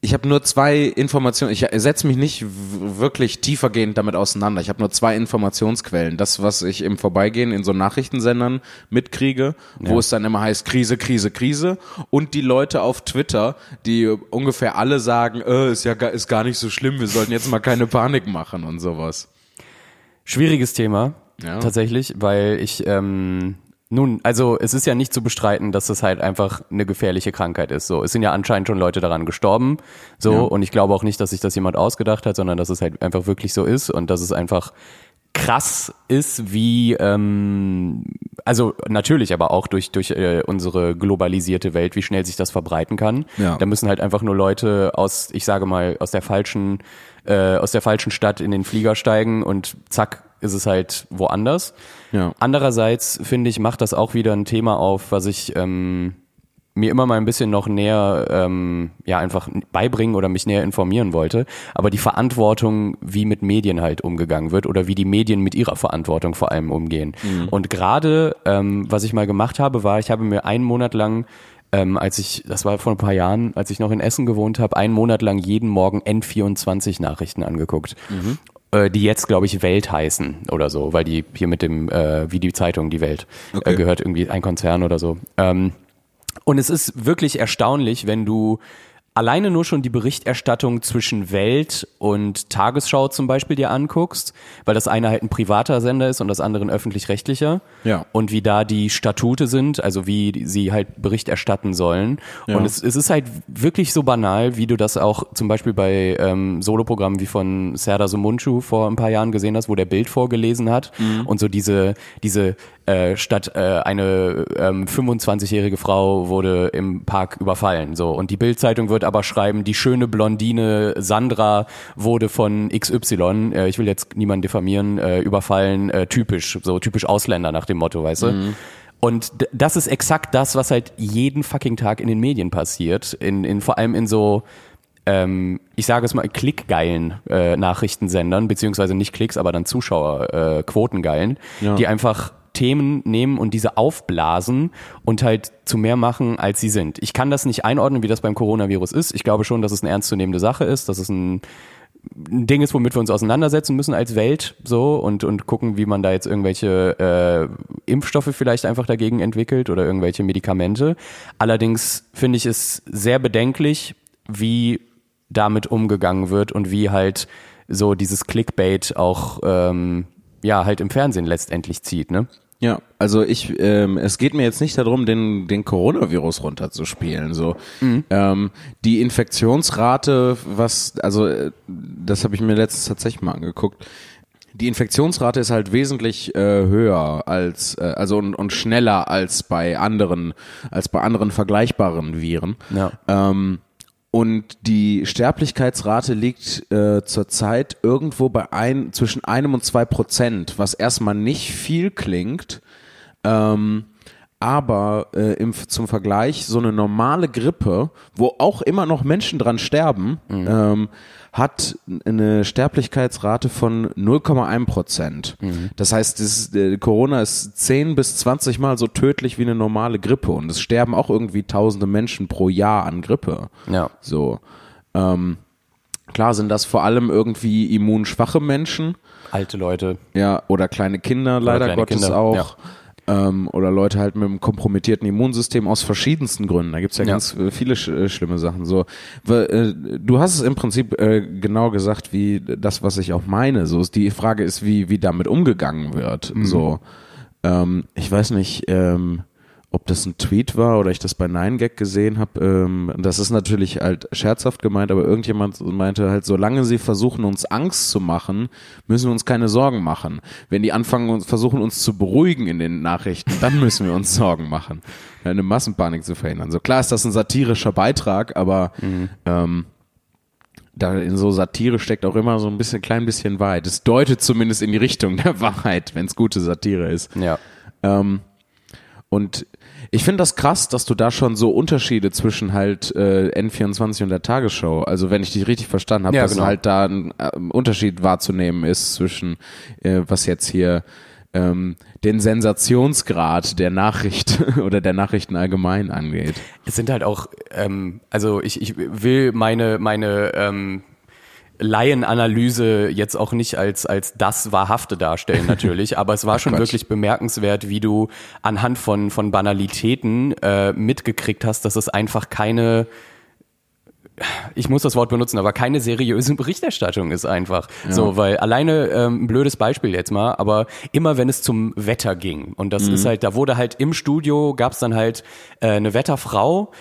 ich habe nur zwei Informationen, ich setze mich nicht wirklich tiefergehend damit auseinander. Ich habe nur zwei Informationsquellen. Das, was ich im Vorbeigehen in so Nachrichtensendern mitkriege, ja. wo es dann immer heißt Krise, Krise, Krise. Und die Leute auf Twitter, die ungefähr alle sagen, äh, ist ja ist gar nicht so schlimm, wir sollten jetzt mal keine Panik machen und sowas. Schwieriges Thema. Ja. Tatsächlich, weil ich ähm, nun, also es ist ja nicht zu bestreiten, dass es halt einfach eine gefährliche Krankheit ist. So, es sind ja anscheinend schon Leute daran gestorben. So, ja. und ich glaube auch nicht, dass sich das jemand ausgedacht hat, sondern dass es halt einfach wirklich so ist und dass es einfach krass ist, wie ähm, also natürlich, aber auch durch durch äh, unsere globalisierte Welt, wie schnell sich das verbreiten kann. Ja. Da müssen halt einfach nur Leute aus, ich sage mal, aus der falschen äh, aus der falschen Stadt in den Flieger steigen und zack ist es halt woanders. Ja. Andererseits finde ich, macht das auch wieder ein Thema auf, was ich ähm, mir immer mal ein bisschen noch näher ähm, ja einfach beibringen oder mich näher informieren wollte, aber die Verantwortung, wie mit Medien halt umgegangen wird oder wie die Medien mit ihrer Verantwortung vor allem umgehen. Mhm. Und gerade ähm, was ich mal gemacht habe, war, ich habe mir einen Monat lang ähm, als ich, das war vor ein paar Jahren, als ich noch in Essen gewohnt habe, einen Monat lang jeden Morgen N24 Nachrichten angeguckt. Mhm äh, die jetzt, glaube ich, Welt heißen oder so, weil die hier mit dem, äh, wie die Zeitung, die Welt, Okay. äh, gehört irgendwie ein Konzern oder so. Ähm, und es ist wirklich erstaunlich, wenn du alleine nur schon die Berichterstattung zwischen Welt und Tagesschau zum Beispiel dir anguckst, weil das eine halt ein privater Sender ist und das andere ein öffentlich-rechtlicher. Ja. Und wie da die Statute sind, also wie sie halt Bericht erstatten sollen. Ja. Und es, es ist halt wirklich so banal, wie du das auch zum Beispiel bei ähm, Soloprogrammen wie von Serdar Somuncu vor ein paar Jahren gesehen hast, wo der Bild vorgelesen hat und so diese, diese äh, statt äh, eine ähm, 25-jährige Frau wurde im Park überfallen. So und die Bildzeitung wird aber schreiben, die schöne Blondine Sandra wurde von XY, äh, ich will jetzt niemanden diffamieren, äh, überfallen, äh, typisch, so typisch Ausländer nach dem Motto, weißt du? Und d- das ist exakt das, was halt jeden fucking Tag in den Medien passiert, in, in vor allem in so ähm, ich sage es mal, klickgeilen äh, Nachrichtensendern, beziehungsweise nicht Klicks, aber dann Zuschauer, äh, Quotengeilen, Ja. die einfach Themen nehmen und diese aufblasen und halt zu mehr machen, als sie sind. Ich kann das nicht einordnen, wie das beim Coronavirus ist. Ich glaube schon, dass es eine ernstzunehmende Sache ist, dass es ein, ein Ding ist, womit wir uns auseinandersetzen müssen als Welt so und, und gucken, wie man da jetzt irgendwelche äh, Impfstoffe vielleicht einfach dagegen entwickelt oder irgendwelche Medikamente. Allerdings finde ich es sehr bedenklich, wie damit umgegangen wird und wie halt so dieses Clickbait auch ähm, ja halt im Fernsehen letztendlich zieht, ne? Ja, also ich, ähm, es geht mir jetzt nicht darum, den, den Coronavirus runterzuspielen. So, ähm, die Infektionsrate, was, also äh, das habe ich mir letztens tatsächlich mal angeguckt. Die Infektionsrate ist halt wesentlich äh, höher als, äh, also und, und schneller als bei anderen, als bei anderen vergleichbaren Viren. Ja. Ähm, und die Sterblichkeitsrate liegt äh, zurzeit irgendwo bei ein, zwischen einem und zwei Prozent, was erstmal nicht viel klingt. Ähm, aber äh, im, zum Vergleich, so eine normale Grippe, wo auch immer noch Menschen dran sterben, ähm, hat eine Sterblichkeitsrate von 0,1 Prozent. Das heißt, das äh, Corona ist 10 bis 20 Mal so tödlich wie eine normale Grippe und es sterben auch irgendwie tausende Menschen pro Jahr an Grippe. Ja. So. Ähm, klar sind das vor allem irgendwie immunschwache Menschen, Alte Leute. ja, oder kleine Kinder, leider kleine Gottes Kinder, auch. Ähm, oder Leute halt mit einem kompromittierten Immunsystem aus verschiedensten Gründen. Da gibt's ja, Ja. ganz äh, viele sch äh, schlimme Sachen. So, äh, du hast es im Prinzip äh, genau gesagt, wie das, was ich auch meine. So die Frage ist, wie wie damit umgegangen wird. Mhm. So, ähm, ich weiß nicht. Ähm, ob das ein Tweet war oder ich das bei 9gag gesehen habe, ähm, das ist natürlich halt scherzhaft gemeint, aber irgendjemand meinte halt, solange sie versuchen, uns Angst zu machen, müssen wir uns keine Sorgen machen. Wenn die anfangen und versuchen, uns zu beruhigen in den Nachrichten, dann müssen wir uns Sorgen machen, eine Massenpanik zu verhindern. So klar ist das ein satirischer Beitrag, aber ähm, da in so Satire steckt auch immer so ein bisschen, klein bisschen Wahrheit. Es deutet zumindest in die Richtung der Wahrheit, wenn es gute Satire ist. Ja. Ähm, und ich finde das krass, dass du da schon so Unterschiede zwischen halt äh, N24 und der Tagesschau, also wenn ich dich richtig verstanden habe, Ja, dass genau. halt da ein äh, Unterschied wahrzunehmen ist zwischen äh, was jetzt hier ähm, den Sensationsgrad der Nachricht oder der Nachrichten allgemein angeht. Es sind halt auch, ähm, also ich, ich will meine, meine ähm, Laienanalyse jetzt auch nicht als, als das Wahrhafte darstellen, natürlich, aber es war schon Quatsch. wirklich bemerkenswert, wie du anhand von, von Banalitäten äh, mitgekriegt hast, dass es einfach keine ich muss das Wort benutzen, aber keine seriöse Berichterstattung ist einfach. So, weil alleine ähm, ein blödes Beispiel jetzt mal, aber immer wenn es zum Wetter ging und das ist halt, da wurde halt im Studio gab's dann halt äh, eine Wetterfrau,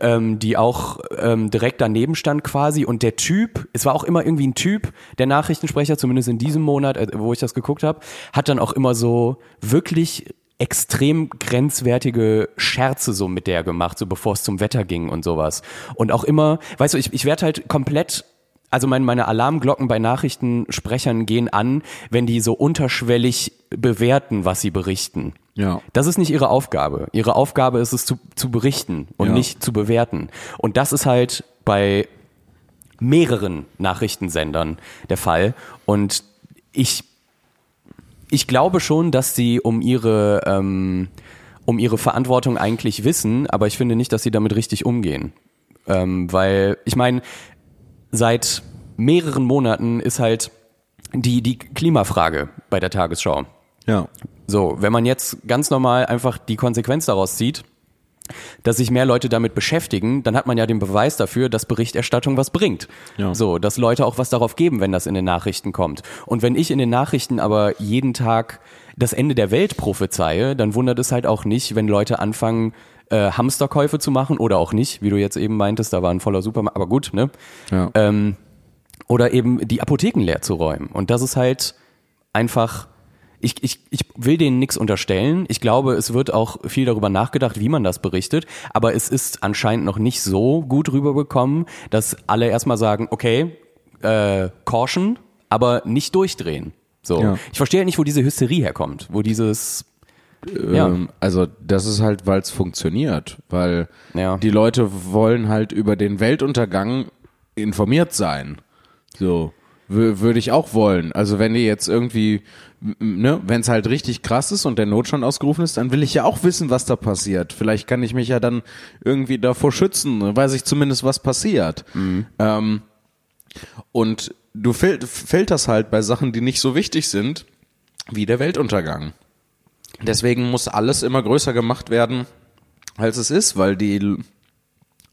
ähm, die auch ähm, direkt daneben stand quasi und der Typ, es war auch immer irgendwie ein Typ, der Nachrichtensprecher, zumindest in diesem Monat, äh, wo ich das geguckt habe, hat dann auch immer so wirklich extrem grenzwertige Scherze so mit der gemacht, so bevor es zum Wetter ging und sowas. Und auch immer, weißt du, ich, ich werde halt komplett, also mein, meine Alarmglocken bei Nachrichtensprechern gehen an, wenn die so unterschwellig bewerten, was sie berichten. Ja. Das ist nicht ihre Aufgabe. Ihre Aufgabe ist es zu, zu berichten und Ja. nicht zu bewerten. Und das ist halt bei mehreren Nachrichtensendern der Fall. Und ich ich glaube schon, dass sie um ihre, ähm, um ihre Verantwortung eigentlich wissen, aber ich finde nicht, dass sie damit richtig umgehen. Ähm, weil, ich meine, seit mehreren Monaten ist halt die, die Klimafrage bei der Tagesschau. Ja. So, wenn man jetzt ganz normal einfach die Konsequenz daraus zieht, dass sich mehr Leute damit beschäftigen, dann hat man ja den Beweis dafür, dass Berichterstattung was bringt. Ja. So, dass Leute auch was darauf geben, wenn das in den Nachrichten kommt. Und wenn ich in den Nachrichten aber jeden Tag das Ende der Welt prophezeie, dann wundert es halt auch nicht, wenn Leute anfangen, äh, Hamsterkäufe zu machen oder auch nicht, wie du jetzt eben meintest, da war ein voller Supermarkt, aber gut, ne? Ja. Ähm, oder eben die Apotheken leer zu räumen. Und das ist halt einfach, ich, ich, ich will denen nichts unterstellen. Ich glaube, es wird auch viel darüber nachgedacht, wie man das berichtet. Aber es ist anscheinend noch nicht so gut rübergekommen, dass alle erstmal sagen, okay, äh, Caution, aber nicht durchdrehen. So. Ja. Ich verstehe halt nicht, wo diese Hysterie herkommt, wo dieses, ja. Ähm, also das ist halt, weil es funktioniert, weil Ja. die Leute wollen halt über den Weltuntergang informiert sein. So würde ich auch wollen. Also wenn die jetzt irgendwie, ne, wenn es halt richtig krass ist und der Notstand ausgerufen ist, dann will ich ja auch wissen, was da passiert. Vielleicht kann ich mich ja dann irgendwie davor schützen, dann weiß ich zumindest, was passiert. Ähm, und du fil filterst halt bei Sachen, die nicht so wichtig sind, wie der Weltuntergang. Deswegen muss alles immer größer gemacht werden, als es ist, weil die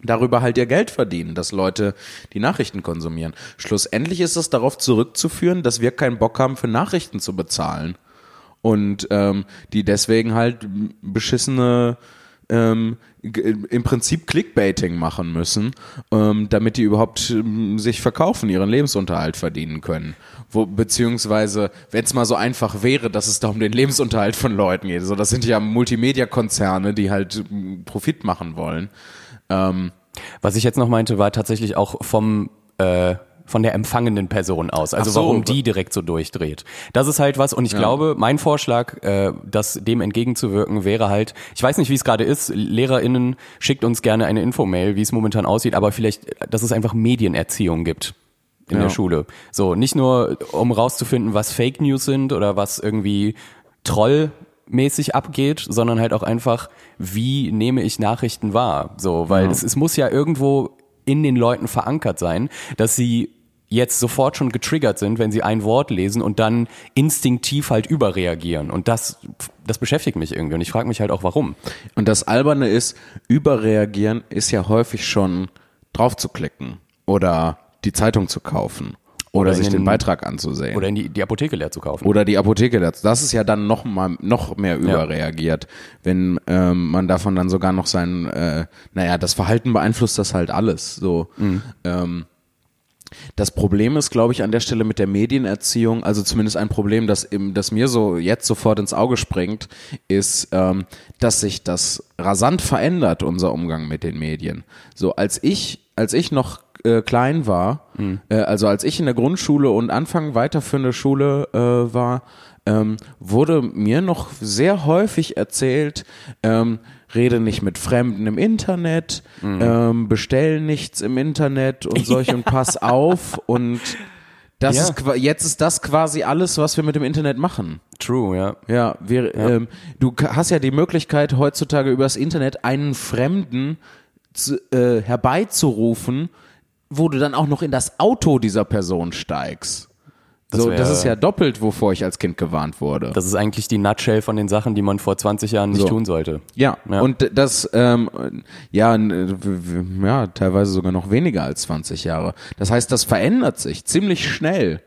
darüber halt ihr Geld verdienen, dass Leute die Nachrichten konsumieren. Schlussendlich ist es darauf zurückzuführen, dass wir keinen Bock haben, für Nachrichten zu bezahlen. Und ähm, die deswegen halt beschissene ähm, im Prinzip Clickbaiting machen müssen, ähm, damit die überhaupt ähm, sich verkaufen, ihren Lebensunterhalt verdienen können. Wo, beziehungsweise, wenn es mal so einfach wäre, dass es da um den Lebensunterhalt von Leuten geht. So, das sind ja Multimedia-Konzerne, die halt ähm, Profit machen wollen. Ähm, was ich jetzt noch meinte, war tatsächlich auch vom, äh, von der empfangenden Person aus. Also so. warum die direkt so durchdreht. Das ist halt was und ich glaube, mein Vorschlag, äh, das dem entgegenzuwirken, wäre halt, ich weiß nicht, wie es gerade ist, LehrerInnen schickt uns gerne eine Infomail, wie es momentan aussieht, aber vielleicht, dass es einfach Medienerziehung gibt in Ja. der Schule. So, nicht nur um rauszufinden, was Fake News sind oder was irgendwie trollmäßig abgeht, sondern halt auch einfach, wie nehme ich Nachrichten wahr? So, weil es, es muss ja irgendwo in den Leuten verankert sein, dass sie jetzt sofort schon getriggert sind, wenn sie ein Wort lesen und dann instinktiv halt überreagieren. Und das, das beschäftigt mich irgendwie. Und ich frage mich halt auch, warum. Und das Alberne ist, überreagieren ist ja häufig schon drauf zu klicken oder die Zeitung zu kaufen oder, sich den den- Beitrag anzusehen. Oder in die, die Apotheke leer zu kaufen. Oder die Apotheke dazu. Das ist ja dann noch mal noch mehr überreagiert, wenn ähm, man davon dann sogar noch sein, äh, naja, das Verhalten beeinflusst das halt alles. So. Ähm, das Problem ist, glaube ich, an der Stelle mit der Medienerziehung, also zumindest ein Problem, das, im, das mir so jetzt sofort ins Auge springt, ist, ähm, dass sich das rasant verändert, unser Umgang mit den Medien. So, als ich, als ich noch äh, klein war, äh, also als ich in der Grundschule und Anfang weiterführende Schule äh, war, ähm, wurde mir noch sehr häufig erzählt, ähm, rede nicht mit Fremden im Internet, ähm, bestell nichts im Internet und solch und pass auf und das Ja. ist jetzt ist das quasi alles, was wir mit dem Internet machen. True, ja. Ja, wir, Ähm, du hast ja die Möglichkeit heutzutage übers Internet einen Fremden zu, äh, herbeizurufen, wo du dann auch noch in das Auto dieser Person steigst. Das so, wär- das ist ja doppelt, wovor ich als Kind gewarnt wurde. Das ist eigentlich die Nutshell von den Sachen, die man vor 20 Jahren nicht So. tun sollte. Ja, Ja. und das, ähm, ja, ja, teilweise sogar noch weniger als 20 Jahre. Das heißt, das verändert sich ziemlich schnell.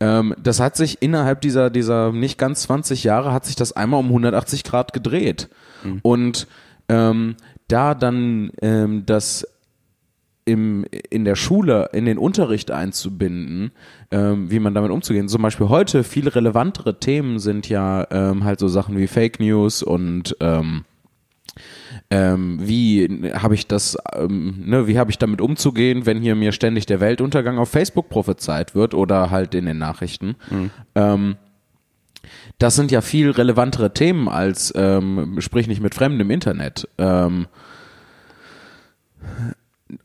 Ähm, das hat sich innerhalb dieser, dieser nicht ganz 20 Jahre hat sich das einmal um 180 Grad gedreht. Und ähm, da dann ähm, das im, in der Schule, in den Unterricht einzubinden, ähm, wie man damit umzugehen. Zum Beispiel heute viel relevantere Themen sind ja ähm, halt so Sachen wie Fake News und ähm, ähm, wie habe ich das, ähm, ne, wie habe ich damit umzugehen, wenn hier mir ständig der Weltuntergang auf Facebook prophezeit wird oder halt in den Nachrichten. Ähm, das sind ja viel relevantere Themen als ähm, sprich nicht mit Fremden im Internet.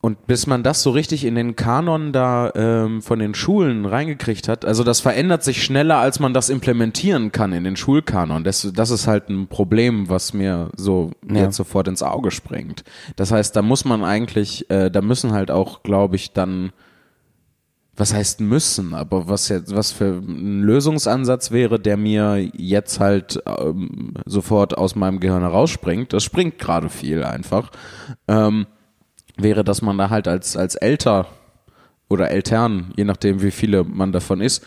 Und bis man das so richtig in den Kanon da ähm, von den Schulen reingekriegt hat, also das verändert sich schneller, als man das implementieren kann in den Schulkanon. Das, das ist halt ein Problem, was mir so Ja. jetzt sofort ins Auge springt. Das heißt, da muss man eigentlich, äh, da müssen halt auch, glaube ich, dann was heißt müssen, aber was jetzt, was für ein Lösungsansatz wäre, der mir jetzt halt ähm, sofort aus meinem Gehirn herausspringt, das springt gerade viel einfach, ähm, wäre, dass man da halt als, als Älter oder Eltern, je nachdem wie viele man davon ist,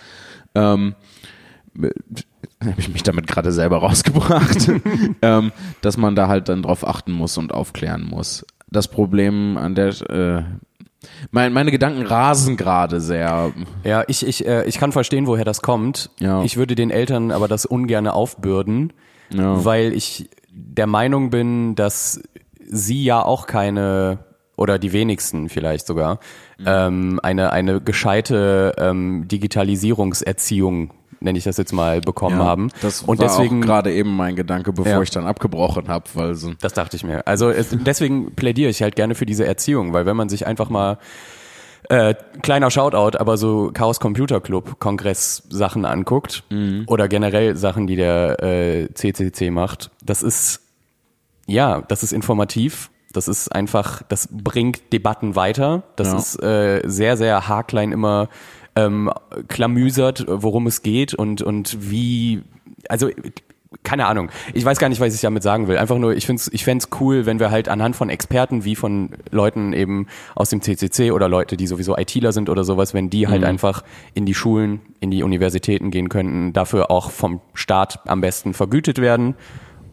ähm, habe ich mich damit gerade selber rausgebracht, ähm, dass man da halt dann drauf achten muss und aufklären muss. Das Problem an der äh, mein, meine Gedanken rasen gerade sehr. Ja, ich, ich, äh, ich kann verstehen, woher das kommt. Ja. Ich würde den Eltern aber das ungern aufbürden, Ja. weil ich der Meinung bin, dass sie ja auch keine oder die wenigsten vielleicht sogar ähm, eine eine gescheite ähm, Digitalisierungserziehung nenne ich das jetzt mal bekommen Ja, haben Das und war deswegen gerade eben mein Gedanke, bevor Ja. ich dann abgebrochen habe, weil so Das dachte ich mir. Also es, deswegen plädiere ich halt gerne für diese Erziehung, weil wenn man sich einfach mal äh, kleiner Shoutout, aber so Chaos Computer Club Kongress Sachen anguckt oder generell Sachen, die der äh, CCC macht, das ist ja, das ist informativ. Das ist einfach, das bringt Debatten weiter. Das Ja. ist äh, sehr, sehr haarklein immer ähm, klamüsert, worum es geht und, und wie, also keine Ahnung. Ich weiß gar nicht, was ich damit sagen will. Einfach nur, ich finde ich fänd's cool, wenn wir halt anhand von Experten wie von Leuten eben aus dem CCC oder Leute, die sowieso ITler sind oder sowas, wenn die halt einfach in die Schulen, in die Universitäten gehen könnten, dafür auch vom Staat am besten vergütet werden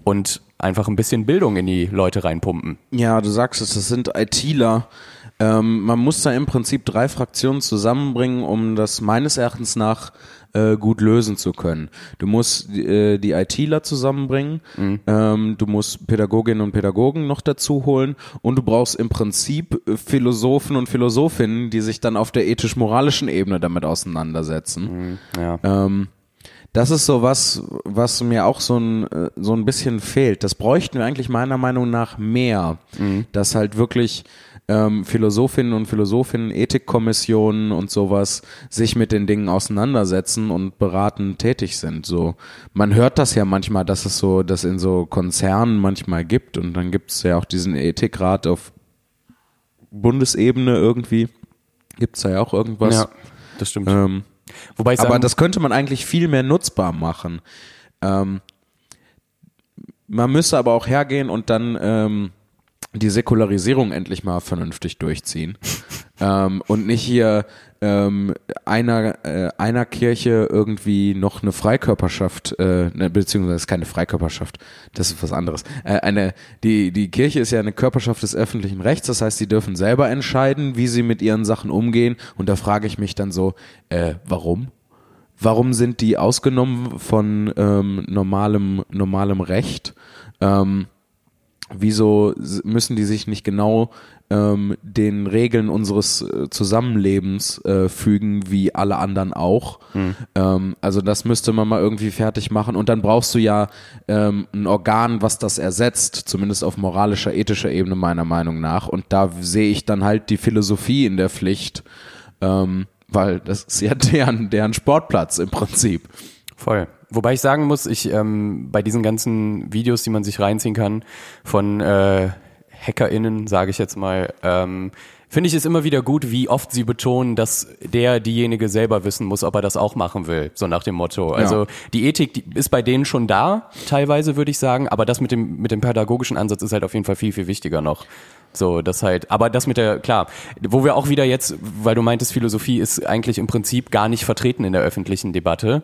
und einfach ein bisschen Bildung in die Leute reinpumpen. Ja, du sagst es, das sind ITler. Ähm, man muss da im Prinzip drei Fraktionen zusammenbringen, um das meines Erachtens nach äh, gut lösen zu können. Du musst äh, die ITler zusammenbringen, ähm, du musst Pädagoginnen und Pädagogen noch dazu holen und du brauchst im Prinzip äh, Philosophen und Philosophinnen, die sich dann auf der ethisch-moralischen Ebene damit auseinandersetzen. Ja. Ähm, das ist so was, was mir auch so ein, äh, so ein bisschen fehlt. Das bräuchten wir eigentlich meiner Meinung nach mehr. Dass halt wirklich ähm, Philosophinnen und Philosophinnen, Ethikkommissionen und sowas sich mit den Dingen auseinandersetzen und beratend tätig sind. So, man hört das ja manchmal, dass es so, das in so Konzernen manchmal gibt und dann gibt es ja auch diesen Ethikrat auf Bundesebene irgendwie. Gibt es da ja auch irgendwas. ja, das stimmt. Ähm, Wobei ich aber sagen, das könnte man eigentlich viel mehr nutzbar machen. Ähm, man müsste aber auch hergehen und dann ähm, die Säkularisierung endlich mal vernünftig durchziehen. ähm, und nicht hier ähm, einer, äh, einer Kirche irgendwie noch eine Freikörperschaft, äh, ne, beziehungsweise ist keine Freikörperschaft, das ist was anderes. Äh, eine, die, die Kirche ist ja eine Körperschaft des öffentlichen Rechts, das heißt, sie dürfen selber entscheiden, wie sie mit ihren Sachen umgehen. Und da frage ich mich dann so, äh, warum? Warum sind die ausgenommen von ähm, normalem, normalem Recht? Ähm, wieso müssen die sich nicht genau ähm, den Regeln unseres äh, Zusammenlebens äh, fügen, wie alle anderen auch? Ähm, also das müsste man mal irgendwie fertig machen. Und dann brauchst du ja ähm, ein Organ, was das ersetzt, zumindest auf moralischer, ethischer Ebene meiner Meinung nach. Und da sehe ich dann halt die Philosophie in der Pflicht, ähm, weil das ist ja deren, deren Sportplatz im Prinzip. Voll. Wobei ich sagen muss, ich ähm, bei diesen ganzen Videos, die man sich reinziehen kann, von äh, HackerInnen, sage ich jetzt mal, ähm, finde ich es immer wieder gut, wie oft sie betonen, dass der, diejenige selber wissen muss, ob er das auch machen will, so nach dem Motto. Also die Ethik die ist bei denen schon da, teilweise würde ich sagen, aber das mit dem, mit dem pädagogischen Ansatz ist halt auf jeden Fall viel, viel wichtiger noch. So, das halt, aber das mit der, klar, wo wir auch wieder jetzt, weil du meintest, Philosophie ist eigentlich im Prinzip gar nicht vertreten in der öffentlichen Debatte.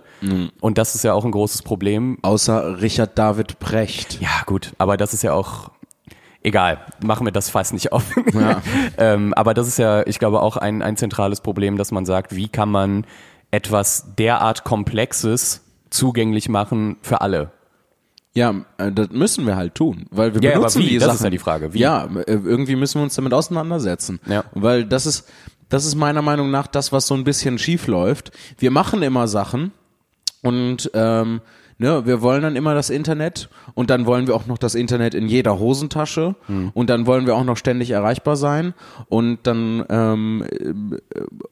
Und das ist ja auch ein großes Problem. Außer Richard David Precht. Ja, gut, aber das ist ja auch egal, machen wir das fast nicht auf. Ja. ähm, aber das ist ja, ich glaube, auch ein, ein zentrales Problem, dass man sagt, wie kann man etwas derart Komplexes zugänglich machen für alle? Ja, äh, das müssen wir halt tun, weil wir Ja, aber benutzen wie? die Das Sachen. ist ja die Frage, wie? Ja, äh, irgendwie müssen wir uns damit auseinandersetzen. Ja. Weil das ist, das ist meiner Meinung nach das, was so ein bisschen schief läuft. Wir machen immer Sachen und ähm, ne, wir wollen dann immer das Internet und dann wollen wir auch noch das Internet in jeder Hosentasche Hm. und dann wollen wir auch noch ständig erreichbar sein und dann ähm, äh,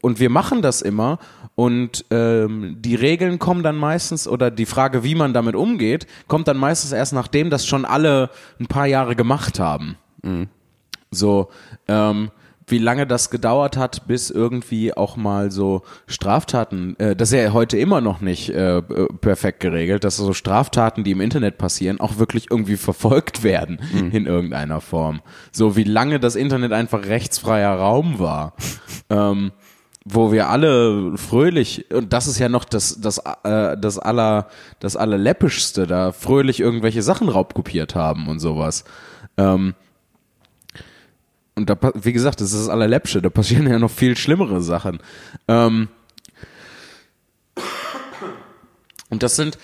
und wir machen das immer und ähm, die Regeln kommen dann meistens oder die Frage, wie man damit umgeht, kommt dann meistens erst nachdem das schon alle ein paar Jahre gemacht haben. So, ähm, wie lange das gedauert hat, bis irgendwie auch mal so Straftaten, äh, das ist ja heute immer noch nicht äh, perfekt geregelt, dass so Straftaten, die im Internet passieren, auch wirklich irgendwie verfolgt werden mhm. in irgendeiner Form. So wie lange das Internet einfach rechtsfreier Raum war. ähm, wo wir alle fröhlich und das ist ja noch das das äh, das aller das allerläppischste da fröhlich irgendwelche Sachen raubkopiert haben und sowas. Ähm, und da wie gesagt das ist das allerläppsche da passieren ja noch viel schlimmere Sachen. Ähm, und das sind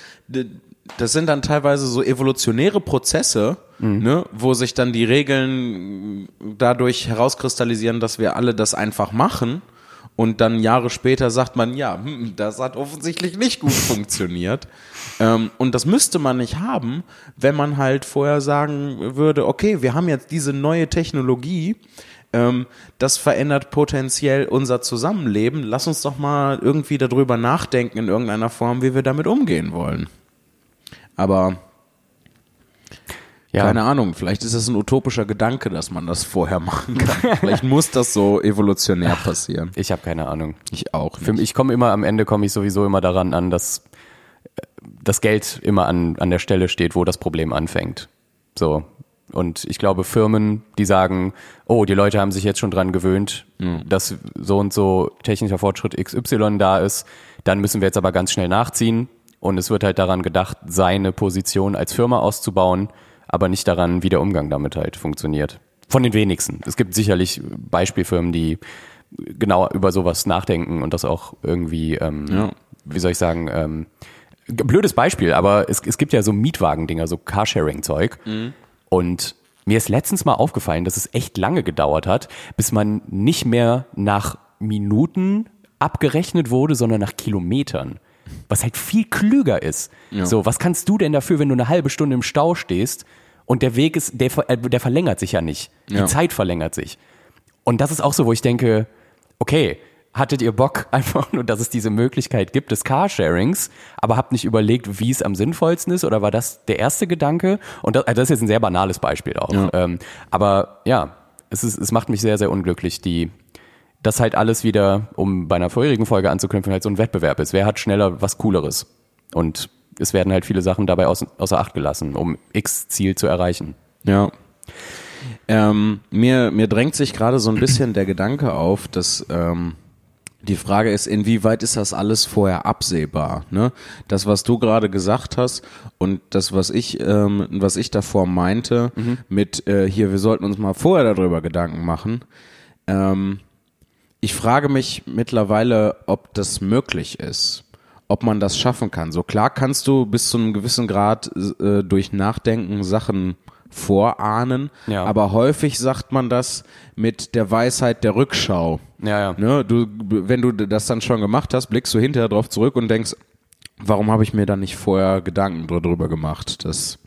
das sind dann teilweise so evolutionäre Prozesse, mhm. ne, wo sich dann die Regeln dadurch herauskristallisieren, dass wir alle das einfach machen und dann Jahre später sagt man, ja, hm, das hat offensichtlich nicht gut funktioniert. Ähm, und das müsste man nicht haben, wenn man halt vorher sagen würde, okay, wir haben jetzt diese neue Technologie, ähm, das verändert potenziell unser Zusammenleben. Lass uns doch mal irgendwie darüber nachdenken in irgendeiner Form, wie wir damit umgehen wollen. Aber ja. Keine Ahnung, vielleicht ist das ein utopischer Gedanke, dass man das vorher machen kann. vielleicht muss das so evolutionär passieren. Ich habe keine Ahnung. Ich auch. Nicht. ich komme immer am Ende komme ich sowieso immer daran an, dass äh, das Geld immer an, an der Stelle steht, wo das Problem anfängt. So. Und ich glaube, Firmen, die sagen, oh, die Leute haben sich jetzt schon dran gewöhnt, mhm. dass so und so technischer Fortschritt XY da ist, dann müssen wir jetzt aber ganz schnell nachziehen. Und es wird halt daran gedacht, seine Position als Firma auszubauen aber nicht daran, wie der Umgang damit halt funktioniert. Von den wenigsten. Es gibt sicherlich Beispielfirmen, die genau über sowas nachdenken und das auch irgendwie, ähm, ja. wie soll ich sagen, ähm, blödes Beispiel, aber es, es gibt ja so Mietwagen-Dinger, so Carsharing-Zeug. Mhm. Und mir ist letztens mal aufgefallen, dass es echt lange gedauert hat, bis man nicht mehr nach Minuten abgerechnet wurde, sondern nach Kilometern was halt viel klüger ist. Ja. So, was kannst du denn dafür, wenn du eine halbe Stunde im Stau stehst und der Weg ist, der, äh, der verlängert sich ja nicht. Die ja. Zeit verlängert sich. Und das ist auch so, wo ich denke, okay, hattet ihr Bock einfach nur, dass es diese Möglichkeit gibt des Carsharings, aber habt nicht überlegt, wie es am sinnvollsten ist oder war das der erste Gedanke? Und das, also das ist jetzt ein sehr banales Beispiel auch. Ja. Ähm, aber ja, es, ist, es macht mich sehr, sehr unglücklich, die, das halt alles wieder, um bei einer vorherigen Folge anzuknüpfen, halt so ein Wettbewerb ist. Wer hat schneller was Cooleres? Und es werden halt viele Sachen dabei aus, außer Acht gelassen, um X Ziel zu erreichen. Ja. Ähm, mir, mir drängt sich gerade so ein bisschen der Gedanke auf, dass ähm, die Frage ist, inwieweit ist das alles vorher absehbar? Ne? Das, was du gerade gesagt hast und das, was ich, ähm, was ich davor meinte, mhm. mit äh, hier, wir sollten uns mal vorher darüber Gedanken machen. Ähm, ich frage mich mittlerweile, ob das möglich ist, ob man das schaffen kann. So klar kannst du bis zu einem gewissen Grad äh, durch Nachdenken Sachen vorahnen, ja. aber häufig sagt man das mit der Weisheit der Rückschau. Ja, ja. Ne, du, wenn du das dann schon gemacht hast, blickst du hinterher drauf zurück und denkst, warum habe ich mir da nicht vorher Gedanken drüber gemacht, dass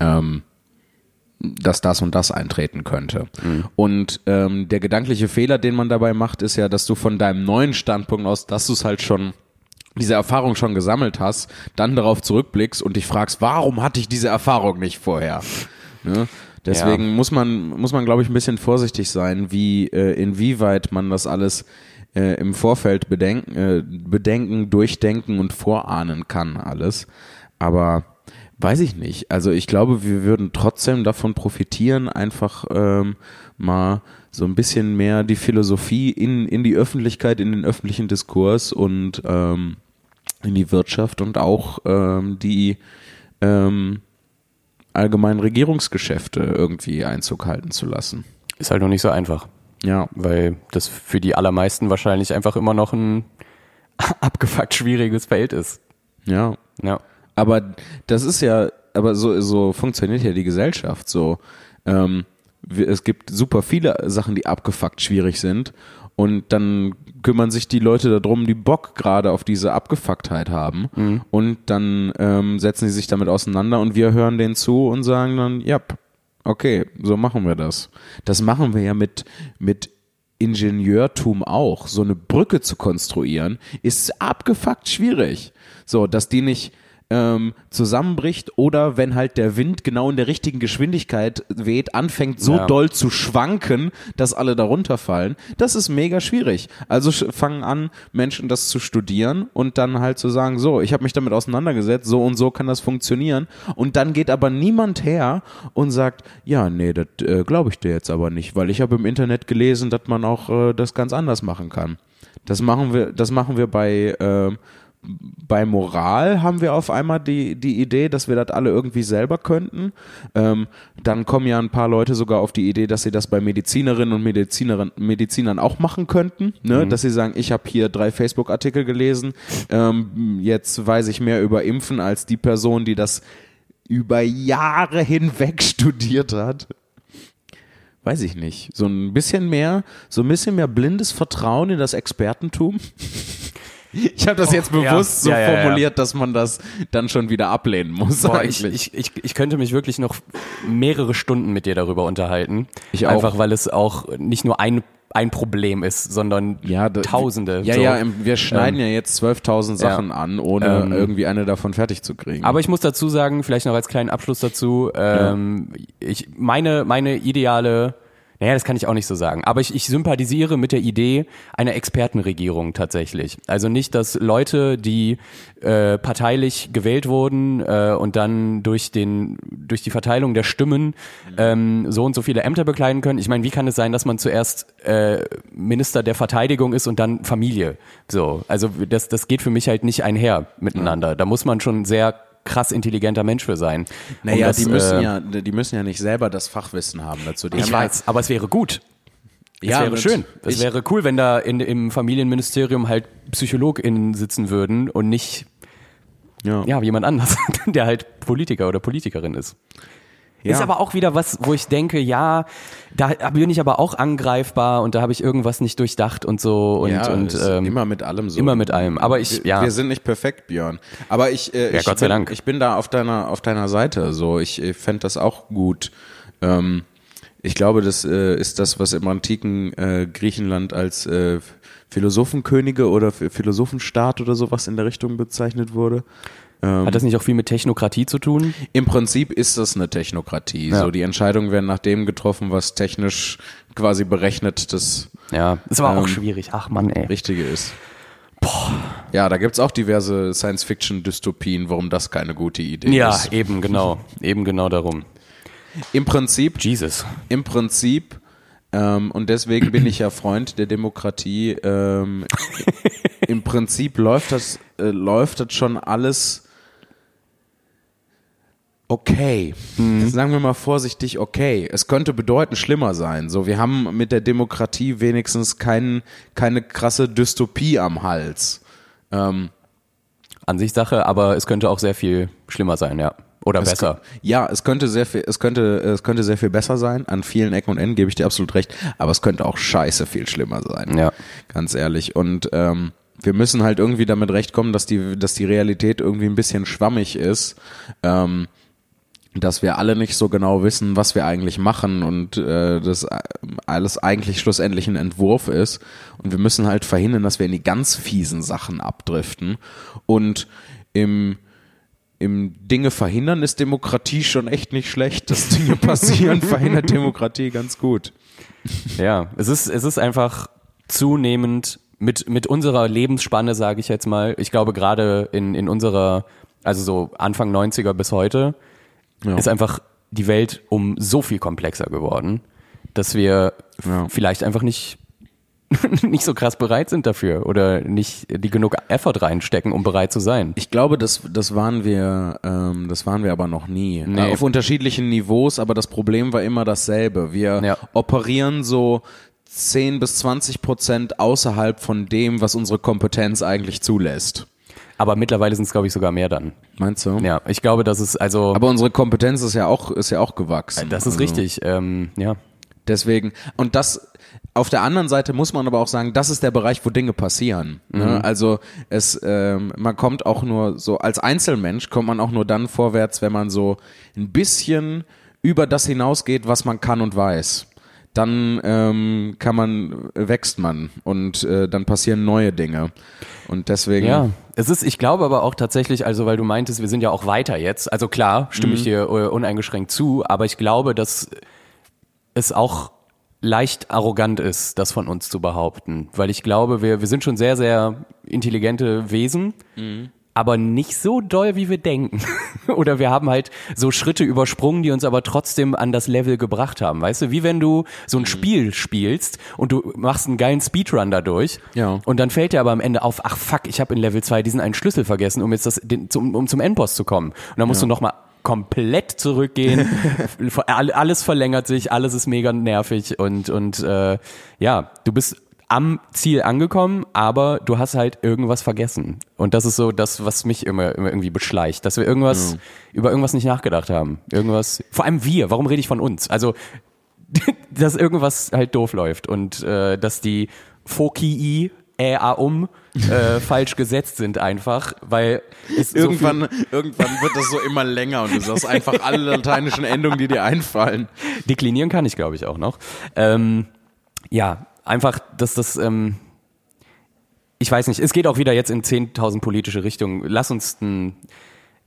ähm, dass das und das eintreten könnte. Mhm. Und ähm, der gedankliche Fehler, den man dabei macht, ist ja, dass du von deinem neuen Standpunkt aus, dass du es halt schon diese Erfahrung schon gesammelt hast, dann darauf zurückblickst und dich fragst, warum hatte ich diese Erfahrung nicht vorher? Ne? Deswegen ja. muss man, muss man, glaube ich, ein bisschen vorsichtig sein, wie, äh, inwieweit man das alles äh, im Vorfeld bedenken, äh, bedenken, durchdenken und vorahnen kann, alles. Aber Weiß ich nicht. Also ich glaube, wir würden trotzdem davon profitieren, einfach ähm, mal so ein bisschen mehr die Philosophie in, in die Öffentlichkeit, in den öffentlichen Diskurs und ähm, in die Wirtschaft und auch ähm, die ähm, allgemeinen Regierungsgeschäfte irgendwie Einzug halten zu lassen. Ist halt noch nicht so einfach. Ja. Weil das für die allermeisten wahrscheinlich einfach immer noch ein abgefuckt schwieriges Feld ist. Ja. Ja. Aber das ist ja, aber so, so funktioniert ja die Gesellschaft so. Ähm, es gibt super viele Sachen, die abgefuckt schwierig sind. Und dann kümmern sich die Leute darum, die Bock gerade auf diese Abgefucktheit haben. Mhm. Und dann ähm, setzen sie sich damit auseinander und wir hören denen zu und sagen dann, ja, okay, so machen wir das. Das machen wir ja mit, mit Ingenieurtum auch. So eine Brücke zu konstruieren, ist abgefuckt schwierig. So, dass die nicht, ähm, zusammenbricht oder wenn halt der Wind genau in der richtigen Geschwindigkeit weht, anfängt so Ja. doll zu schwanken, dass alle darunter fallen. Das ist mega schwierig. Also fangen an, Menschen das zu studieren und dann halt zu sagen, so, ich habe mich damit auseinandergesetzt, so und so kann das funktionieren. Und dann geht aber niemand her und sagt, ja, nee, das äh, glaube ich dir jetzt aber nicht, weil ich habe im Internet gelesen, dass man auch äh, das ganz anders machen kann. Das machen wir, das machen wir bei ähm, bei Moral haben wir auf einmal die, die Idee, dass wir das alle irgendwie selber könnten. Ähm, dann kommen ja ein paar Leute sogar auf die Idee, dass sie das bei Medizinerinnen und Medizinerinnen, Medizinern auch machen könnten. Ne? Dass sie sagen, ich habe hier drei Facebook-Artikel gelesen, ähm, jetzt weiß ich mehr über Impfen als die Person, die das über Jahre hinweg studiert hat. Weiß ich nicht. So ein bisschen mehr, so ein bisschen mehr blindes Vertrauen in das Expertentum. Ich habe das jetzt ja. bewusst so Ja, ja, ja. formuliert, dass man das dann schon wieder ablehnen muss Boah, ich, eigentlich. ich, ich, ich könnte mich wirklich noch mehrere Stunden mit dir darüber unterhalten. Ich auch. Einfach weil es auch nicht nur ein, ein Problem ist, sondern ja, da- Tausende. Ja, so. ja, wir schneiden Ähm, ja jetzt 12.000 Sachen an, ohne Ähm, irgendwie eine davon fertig zu kriegen. Aber ich muss dazu sagen, vielleicht noch als kleinen Abschluss dazu, ähm, ich, meine, meine ideale, naja, das kann ich auch nicht so sagen, aber ich, ich sympathisiere mit der Idee einer Expertenregierung tatsächlich. Also nicht, dass Leute, die äh, parteilich gewählt wurden äh, und dann durch, den, durch die Verteilung der Stimmen ähm, so und so viele Ämter bekleiden können. Ich meine, wie kann es sein, dass man zuerst äh, Minister der Verteidigung ist und dann Familie? So, also das, das geht für mich halt nicht einher miteinander. Da muss man schon sehr krass intelligenter Mensch für sein. um naja, das, die müssen äh, ja, die müssen ja nicht selber das Fachwissen haben dazu. Die Ich haben weiß, aber es wäre gut. Es Ja, wäre schön. Es wäre cool, wenn da in, im Familienministerium halt PsychologInnen sitzen würden und nicht Ja, ja. ja, jemand anders, der halt Politiker oder Politikerin ist. Ist aber auch wieder was, wo ich denke, ja, da bin ich aber auch angreifbar und da habe ich irgendwas nicht durchdacht und so und, ja, und ähm, immer mit allem so. immer mit allem. Aber ich, wir, ja, wir sind nicht perfekt, Björn. Aber ich, äh, Ja, ich, Gott sei bin, Dank. ich bin da auf deiner, auf deiner Seite. So, ich, ich fände das auch gut. Ähm, ich glaube, das äh, ist das, was im antiken äh, Griechenland als äh, Philosophenkönige oder Ph- Philosophenstaat oder sowas in der Richtung bezeichnet wurde. Hat das nicht auch viel mit Technokratie zu tun? Im Prinzip ist das eine Technokratie. Ja. So, die Entscheidungen werden nach dem getroffen, was technisch quasi berechnet das Ja, ist aber auch Ähm, schwierig. Ach Mann, ey. Richtige ist. Ja, da gibt's auch diverse Science-Fiction-Dystopien, warum das keine gute Idee Ja, ist. eben genau, eben genau darum. Im Prinzip, Jesus. im Prinzip, ähm, und deswegen bin ich ja Freund der Demokratie, ähm, im Prinzip läuft das, äh, läuft das schon alles okay. Sagen wir mal vorsichtig okay. Es könnte bedeutend schlimmer sein. So, wir haben mit der Demokratie wenigstens kein, keine krasse Dystopie am Hals. Ähm, Ansichtssache, aber es könnte auch sehr viel schlimmer sein, ja. Oder Es besser. Ja, es könnte sehr viel, es könnte, es könnte sehr viel besser sein. An vielen Ecken und Enden gebe ich dir absolut recht. Aber es könnte auch scheiße viel schlimmer sein. Ja. Ganz ehrlich. Und ähm, wir müssen halt irgendwie damit rechtkommen, dass die, dass die Realität irgendwie ein bisschen schwammig ist. Ähm, dass wir alle nicht so genau wissen, was wir eigentlich machen und äh, das äh, alles eigentlich schlussendlich ein Entwurf ist. Und wir müssen halt verhindern, dass wir in die ganz fiesen Sachen abdriften. Und im im Dinge verhindern ist Demokratie schon echt nicht schlecht. Dass Dinge passieren, verhindert Demokratie ganz gut. Ja, es ist, es ist einfach zunehmend mit, mit unserer Lebensspanne, sage ich jetzt mal. Ich glaube, gerade in, in unserer, also so Anfang 90er bis heute, Ja. ist einfach die Welt um so viel komplexer geworden, dass wir Ja. vielleicht einfach nicht, nicht so krass bereit sind dafür oder nicht die genug Effort reinstecken, um bereit zu sein. Ich glaube, das, das waren wir, ähm, das waren wir aber noch nie. Nee. Äh, Auf unterschiedlichen Niveaus, aber das Problem war immer dasselbe. Wir Ja. operieren so 10 bis 20 Prozent außerhalb von dem, was unsere Kompetenz eigentlich zulässt. Aber mittlerweile sind es, glaube ich, sogar mehr dann. Meinst du? Ja, ich glaube, das ist also, Aber unsere Kompetenz ist ja auch, ist ja auch gewachsen. das ist Also- richtig. Ähm, ja, Deswegen, und das, auf der anderen Seite muss man aber auch sagen, das ist der Bereich, wo Dinge passieren. Ne? Also es, ähm, man kommt auch nur so, als Einzelmensch kommt man auch nur dann vorwärts, wenn man so ein bisschen über das hinausgeht, was man kann und weiß. Dann ähm, kann man, wächst man und äh, dann passieren neue Dinge. Und deswegen. Ja, es ist, ich glaube aber auch tatsächlich, also weil du meintest, wir sind ja auch weiter jetzt. Also klar, stimme ich dir äh, uneingeschränkt zu, aber ich glaube, dass es auch leicht arrogant ist, das von uns zu behaupten. Weil ich glaube, wir, wir sind schon sehr, sehr intelligente Wesen, aber nicht so doll, wie wir denken. Oder wir haben halt so Schritte übersprungen, die uns aber trotzdem an das Level gebracht haben. Weißt du, wie wenn du so ein Spiel spielst und du machst einen geilen Speedrun dadurch Ja. und dann fällt dir aber am Ende auf, ach fuck, ich habe in Level 2 diesen einen Schlüssel vergessen, um jetzt das, den, zum, um zum Endboss zu kommen. Und dann musst du nochmal komplett zurückgehen. All- alles verlängert sich, alles ist mega nervig und, und äh, ja, du bist am Ziel angekommen, aber du hast halt irgendwas vergessen. Und das ist so das, was mich immer, immer irgendwie beschleicht, dass wir irgendwas über irgendwas nicht nachgedacht haben. Irgendwas, vor allem wir, warum rede ich von uns? Also, dass irgendwas halt doof läuft und äh, dass die Fokii Ä, um äh, falsch gesetzt sind einfach, weil es so Irgendwann, irgendwann wird das so immer länger und du sagst einfach alle lateinischen Endungen, die dir einfallen. Deklinieren kann ich, glaube ich, auch noch. Ähm, ja, einfach, dass das, ähm, ich weiß nicht, es geht auch wieder jetzt in 10.000 politische Richtungen. Lass uns einen,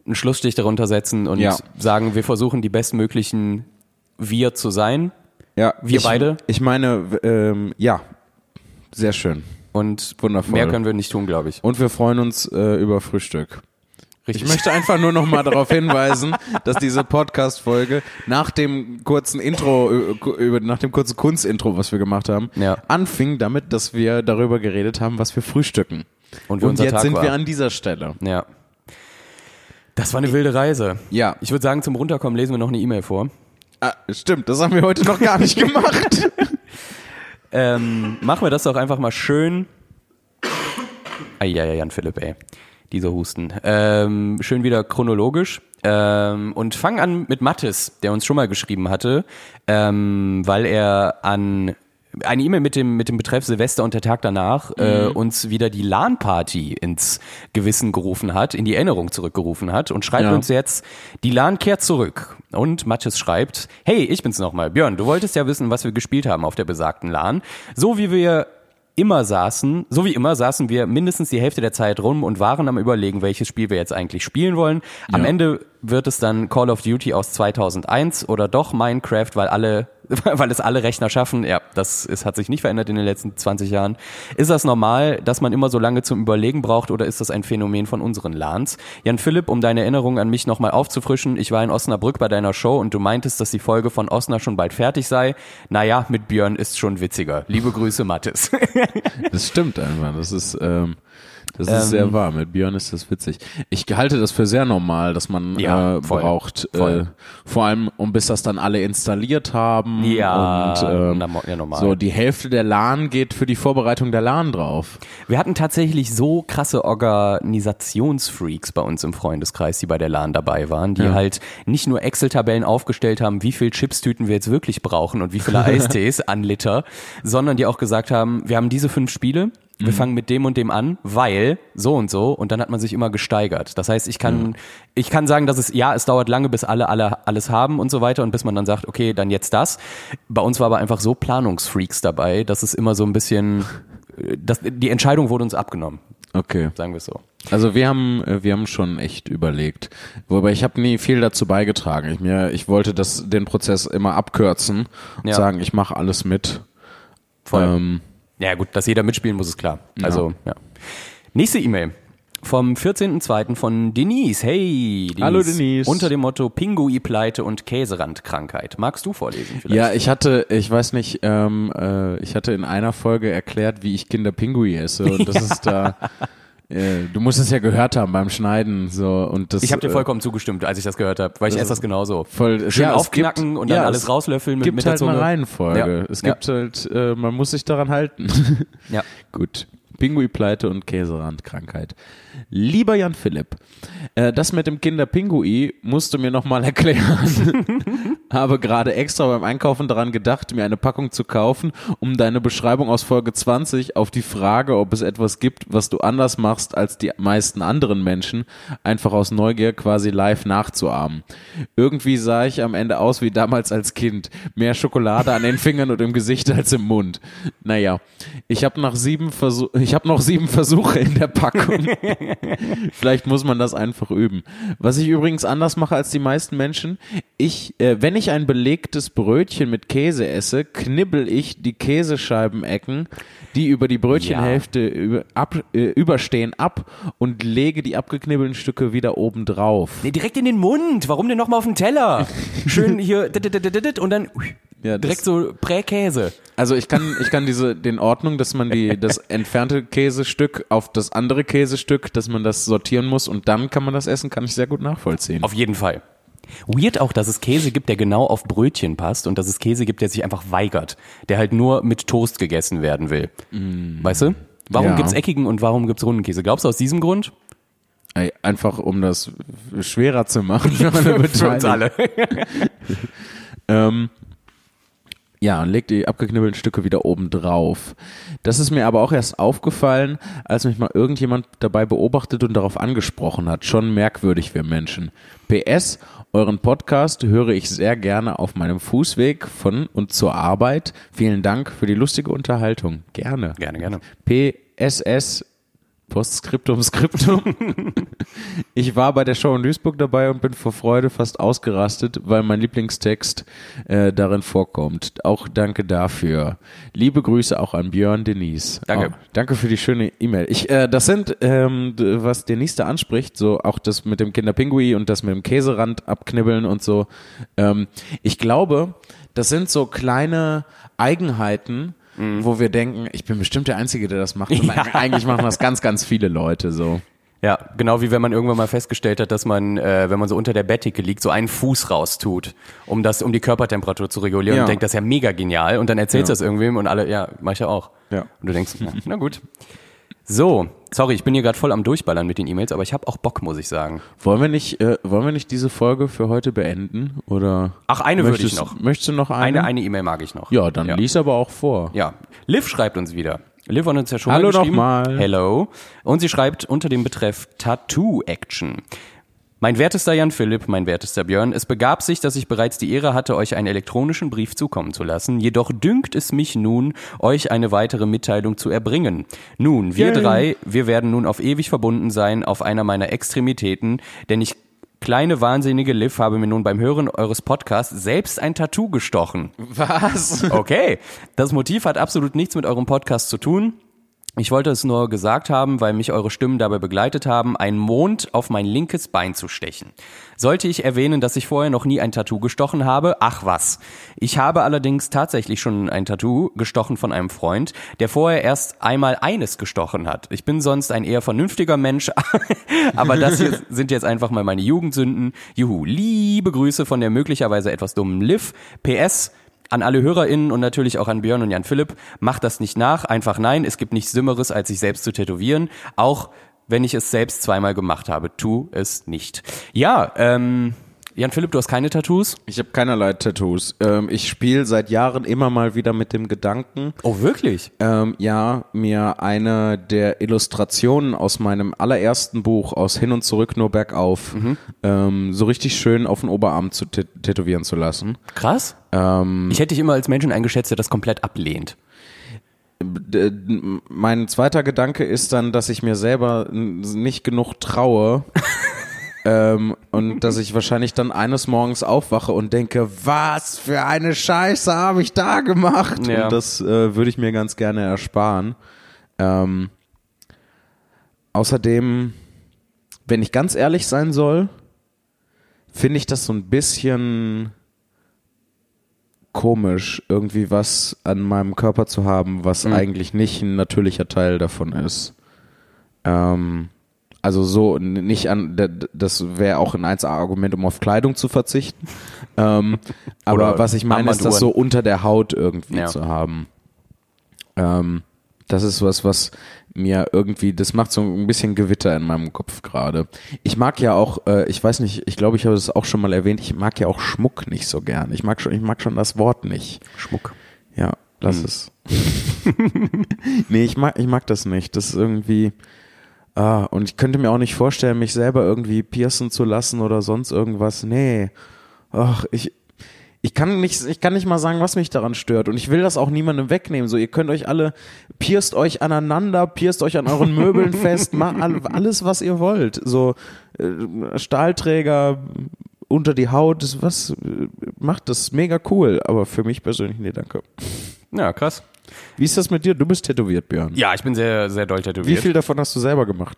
einen Schlussstich darunter setzen und Ja. sagen, wir versuchen die bestmöglichen wir zu sein Ja, Wir ich, beide? Ich meine, ähm, ja, sehr schön. und Wundervoll. mehr können wir nicht tun, glaube ich. Und wir freuen uns äh, über Frühstück. Richtig. Ich möchte einfach nur noch mal darauf hinweisen, dass diese Podcast-Folge nach dem kurzen Intro, äh, über, nach dem kurzen Kunstintro, was wir gemacht haben, Ja. anfing damit, dass wir darüber geredet haben, was wir frühstücken. Und wie Und unser jetzt Tag sind war. wir an dieser Stelle. Ja. Das war eine wilde Reise. Ja, Ich würde sagen, zum Runterkommen lesen wir noch eine E-Mail vor. ah, stimmt, das haben wir heute noch gar nicht gemacht. Ähm, machen wir das doch einfach mal schön. Eieiei, Jan Philipp, ey. Dieser Husten. Ähm, schön wieder chronologisch. Ähm, und fangen an mit Mattes, der uns schon mal geschrieben hatte, ähm, weil er an eine E-Mail mit dem, mit dem Betreff Silvester und der Tag danach äh, uns wieder die LAN-Party ins Gewissen gerufen hat, in die Erinnerung zurückgerufen hat und schreibt Ja. uns jetzt, die LAN kehrt zurück. Und Mattes schreibt, hey, ich bin's nochmal. Björn, du wolltest ja wissen, was wir gespielt haben auf der besagten LAN. So wie wir immer saßen, so wie immer saßen wir mindestens die Hälfte der Zeit rum und waren am überlegen, welches Spiel wir jetzt eigentlich spielen wollen. Am Ja. Ende wird es dann Call of Duty aus 2001 oder doch Minecraft, weil alle, weil es alle Rechner schaffen. Ja, das ist, hat sich nicht verändert in den letzten 20 Jahren. Ist das normal, dass man immer so lange zum Überlegen braucht oder ist das ein Phänomen von unseren LANs? Jan Philipp, um deine Erinnerung an mich nochmal aufzufrischen, ich war in Osnabrück bei deiner Show und du meintest, dass die Folge von Osna schon bald fertig sei. Naja, mit Björn ist schon witziger. Liebe Grüße, Mattes. Das stimmt einfach. Das ist, ähm, das ist Ähm. sehr wahr. Mit Björn ist das witzig. Ich halte das für sehr normal, dass man Ja, äh, voll. braucht. Voll. Äh, vor allem, um bis das dann alle installiert haben. Ja, und, ähm, na, ja, normal. So, die Hälfte der LAN geht für die Vorbereitung der LAN drauf. Wir hatten tatsächlich so krasse Organisationsfreaks bei uns im Freundeskreis, die bei der LAN dabei waren, die Ja. halt nicht nur Excel-Tabellen aufgestellt haben, wie viel Chipstüten wir jetzt wirklich brauchen und wie viele Eistees an Liter, sondern die auch gesagt haben, wir haben diese fünf Spiele, wir fangen mit dem und dem an, weil so und so und dann hat man sich immer gesteigert. Das heißt, ich kann ich kann sagen, dass es ja, es dauert lange, bis alle alle alles haben und so weiter und bis man dann sagt, okay, dann jetzt das. Bei uns war aber einfach so Planungsfreaks dabei, dass es immer so ein bisschen äh, das, die Entscheidung wurde uns abgenommen, Okay. sagen wir es so. Also wir haben, äh, wir haben schon echt überlegt. Wobei ich habe nie viel dazu beigetragen. Ich mir, ich wollte das, den Prozess immer abkürzen und Ja. sagen, ich mache alles mit. Voll. Ähm, Ja gut, dass jeder mitspielen muss, ist klar. Also, ja. Nächste E-Mail. Vom 14.02. von Denise. Hey, Denise. Hallo, Denise. Unter dem Motto Pingui-Pleite und Käserandkrankheit. Magst du vorlesen vielleicht? Ja, ich hatte, ich weiß nicht, ähm, äh, ich hatte in einer Folge erklärt, wie ich Kinderpingui esse und das ist da. Du musst es ja gehört haben beim Schneiden so und das. Ich habe dir äh, vollkommen zugestimmt, als ich das gehört habe, weil ich esse das genauso. voll Schön ja, aufknacken gibt- und dann ja, alles es rauslöffeln mit, gibt mit der halt Zunge. eine Reihenfolge. Ja. Es Ja. gibt halt, äh, man muss sich daran halten. Ja. Gut. Pinguipleite und Käserandkrankheit. Lieber Jan Philipp, äh, das mit dem Kinderpingui musst du mir nochmal erklären. Habe gerade extra beim Einkaufen daran gedacht, mir eine Packung zu kaufen, um deine Beschreibung aus Folge 20 auf die Frage, ob es etwas gibt, was du anders machst als die meisten anderen Menschen, einfach aus Neugier quasi live nachzuahmen. Irgendwie sah ich am Ende aus wie damals als Kind. Mehr Schokolade an den Fingern und im Gesicht als im Mund. Naja, ich habe nach sieben Versuch, ich habe noch sieben Versuche in der Packung. Vielleicht muss man das einfach üben. Was ich übrigens anders mache als die meisten Menschen, ich, äh, wenn ich ein belegtes Brötchen mit Käse esse, knibbel ich die Käsescheibenecken, die über die Brötchenhälfte über, ab, äh, überstehen, ab und lege die abgeknibbelten Stücke wieder oben drauf. Nee, direkt in den Mund. Warum denn nochmal auf den Teller? Schön hier und dann Ja, direkt so Präkäse. Also ich kann, ich kann diese, den Ordnung, dass man die, das entfernte Käsestück auf das andere Käsestück, dass man das sortieren muss und dann kann man das essen, kann ich sehr gut nachvollziehen. Auf jeden Fall. Weird auch, dass es Käse gibt, der genau auf Brötchen passt und dass es Käse gibt, der sich einfach weigert, der halt nur mit Toast gegessen werden will. Weißt du? Warum Ja. gibt's eckigen und warum gibt's runden Käse? Glaubst du aus diesem Grund? Ey, Einfach um das schwerer zu machen für alle Beteiligten. Ähm, ja, und legt die abgeknibbelten Stücke wieder oben drauf. Das ist mir aber auch erst aufgefallen, als mich mal irgendjemand dabei beobachtet und darauf angesprochen hat. Schon merkwürdig wir Menschen. PS, euren Podcast höre ich sehr gerne auf meinem Fußweg von und zur Arbeit. Vielen Dank für die lustige Unterhaltung. Gerne. Gerne, gerne. PSS Postskriptum Skriptum. ich war bei der Show in Duisburg dabei und bin vor Freude fast ausgerastet, weil mein Lieblingstext äh, darin vorkommt. Auch danke dafür. Liebe Grüße auch an Björn Denise. Danke. Auch, danke für die schöne E-Mail. Ich, äh, das sind, ähm, was Denise da anspricht, so auch das mit dem Kinderpingui und das mit dem Käserand abknibbeln und so. Ähm, ich glaube, das sind so kleine Eigenheiten, wo wir denken, ich bin bestimmt der Einzige, der das macht. Ja. Eigentlich machen das ganz, ganz viele Leute so. Ja, genau wie wenn man irgendwann mal festgestellt hat, dass man, äh, wenn man so unter der Bettdecke liegt, so einen Fuß raustut, um das, um die Körpertemperatur zu regulieren Ja. und denkt, das ist ja mega genial. Und dann erzählst du Ja. das irgendwem und alle, ja, mach ich ja auch. Ja. Und du denkst, na, na gut. So, sorry, ich bin hier gerade voll am Durchballern mit den E-Mails, aber ich habe auch Bock, muss ich sagen. Wollen wir nicht, äh, wollen wir nicht diese Folge für heute beenden? Oder? Ach, eine würde ich möchtest, noch. Möchtest du noch eine? Eine, eine E-Mail mag ich noch. Ja, dann ja. lies aber auch vor. Ja, Liv schreibt uns wieder. Liv hat uns ja schon Hallo nochmal. Hello. Und sie schreibt unter dem Betreff Tattoo Action. Mein wertester Jan Philipp, mein wertester Björn, es begab sich, dass ich bereits die Ehre hatte, euch einen elektronischen Brief zukommen zu lassen. Jedoch dünkt es mich nun, euch eine weitere Mitteilung zu erbringen. Nun, wir Yay. drei, wir werden nun auf ewig verbunden sein auf einer meiner Extremitäten, denn ich Kleine wahnsinnige Liv habe mir nun beim Hören eures Podcasts selbst ein Tattoo gestochen. Was? Okay, das Motiv hat absolut nichts mit eurem Podcast zu tun. Ich wollte es nur gesagt haben, weil mich eure Stimmen dabei begleitet haben, einen Mond auf mein linkes Bein zu stechen. Sollte ich erwähnen, dass ich vorher noch nie ein Tattoo gestochen habe? Ach was. Ich habe allerdings tatsächlich schon ein Tattoo gestochen von einem Freund, der vorher erst einmal eines gestochen hat. Ich bin sonst ein eher vernünftiger Mensch, aber das hier sind jetzt einfach mal meine Jugendsünden. Juhu, liebe Grüße von der möglicherweise etwas dummen Liv. PS, an alle HörerInnen und natürlich auch an Björn und Jan Philipp, macht das nicht nach, einfach nein, es gibt nichts Dümmeres, als sich selbst zu tätowieren, auch wenn ich es selbst zweimal gemacht habe, tu es nicht. Ja, ähm, Jan Philipp, du hast keine Tattoos? Ich habe keinerlei Tattoos. Ähm, ich spiele seit Jahren immer mal wieder mit dem Gedanken, Oh, wirklich? ähm, ja, mir eine der Illustrationen aus meinem allerersten Buch aus Hin und Zurück nur bergauf ähm, so richtig schön auf den Oberarm zu tät- tätowieren zu lassen. Krass. Ähm, Ich hätte dich immer als Menschen eingeschätzt, der das komplett ablehnt. mein zweiter Gedanke ist dann, dass ich mir selber nicht genug traue. ähm, und dass ich wahrscheinlich dann eines Morgens aufwache und denke, was für eine Scheiße habe ich da gemacht? Ja. Und das äh, würde ich mir ganz gerne ersparen. Ähm, außerdem, wenn ich ganz ehrlich sein soll, finde ich das so ein bisschen komisch, irgendwie was an meinem Körper zu haben, was eigentlich nicht ein natürlicher Teil davon ist. Ähm, also so nicht an, das wäre auch ein 1A-Argument, um auf Kleidung zu verzichten. ähm, aber Oder was ich meine, ist das so unter der Haut irgendwie Ja. zu haben. Ähm, Das ist was, was mir irgendwie, das macht so ein bisschen Gewitter in meinem Kopf gerade. Ich mag ja auch, äh, ich weiß nicht, ich glaube, ich habe das auch schon mal erwähnt, ich mag ja auch Schmuck nicht so gern. Ich mag schon, ich mag schon das Wort nicht. Schmuck. Ja, lass Hm. es. nee, ich mag, ich mag das nicht. Das ist irgendwie, ah, und ich könnte mir auch nicht vorstellen, mich selber irgendwie piercen zu lassen oder sonst irgendwas. Nee. Ach, ich, ich kann nicht, ich kann nicht mal sagen, was mich daran stört. Und ich will das auch niemandem wegnehmen. So, ihr könnt euch alle, pierst euch aneinander, pierst euch an euren Möbeln fest, macht alles, was ihr wollt. So, äh, Stahlträger unter die Haut, das, was, äh, macht das mega cool. Aber für mich persönlich, nee, danke. Ja, krass. Wie ist das mit dir? Du bist tätowiert, Björn. Ja, ich bin sehr, sehr doll Wie tätowiert. viel davon hast du selber gemacht?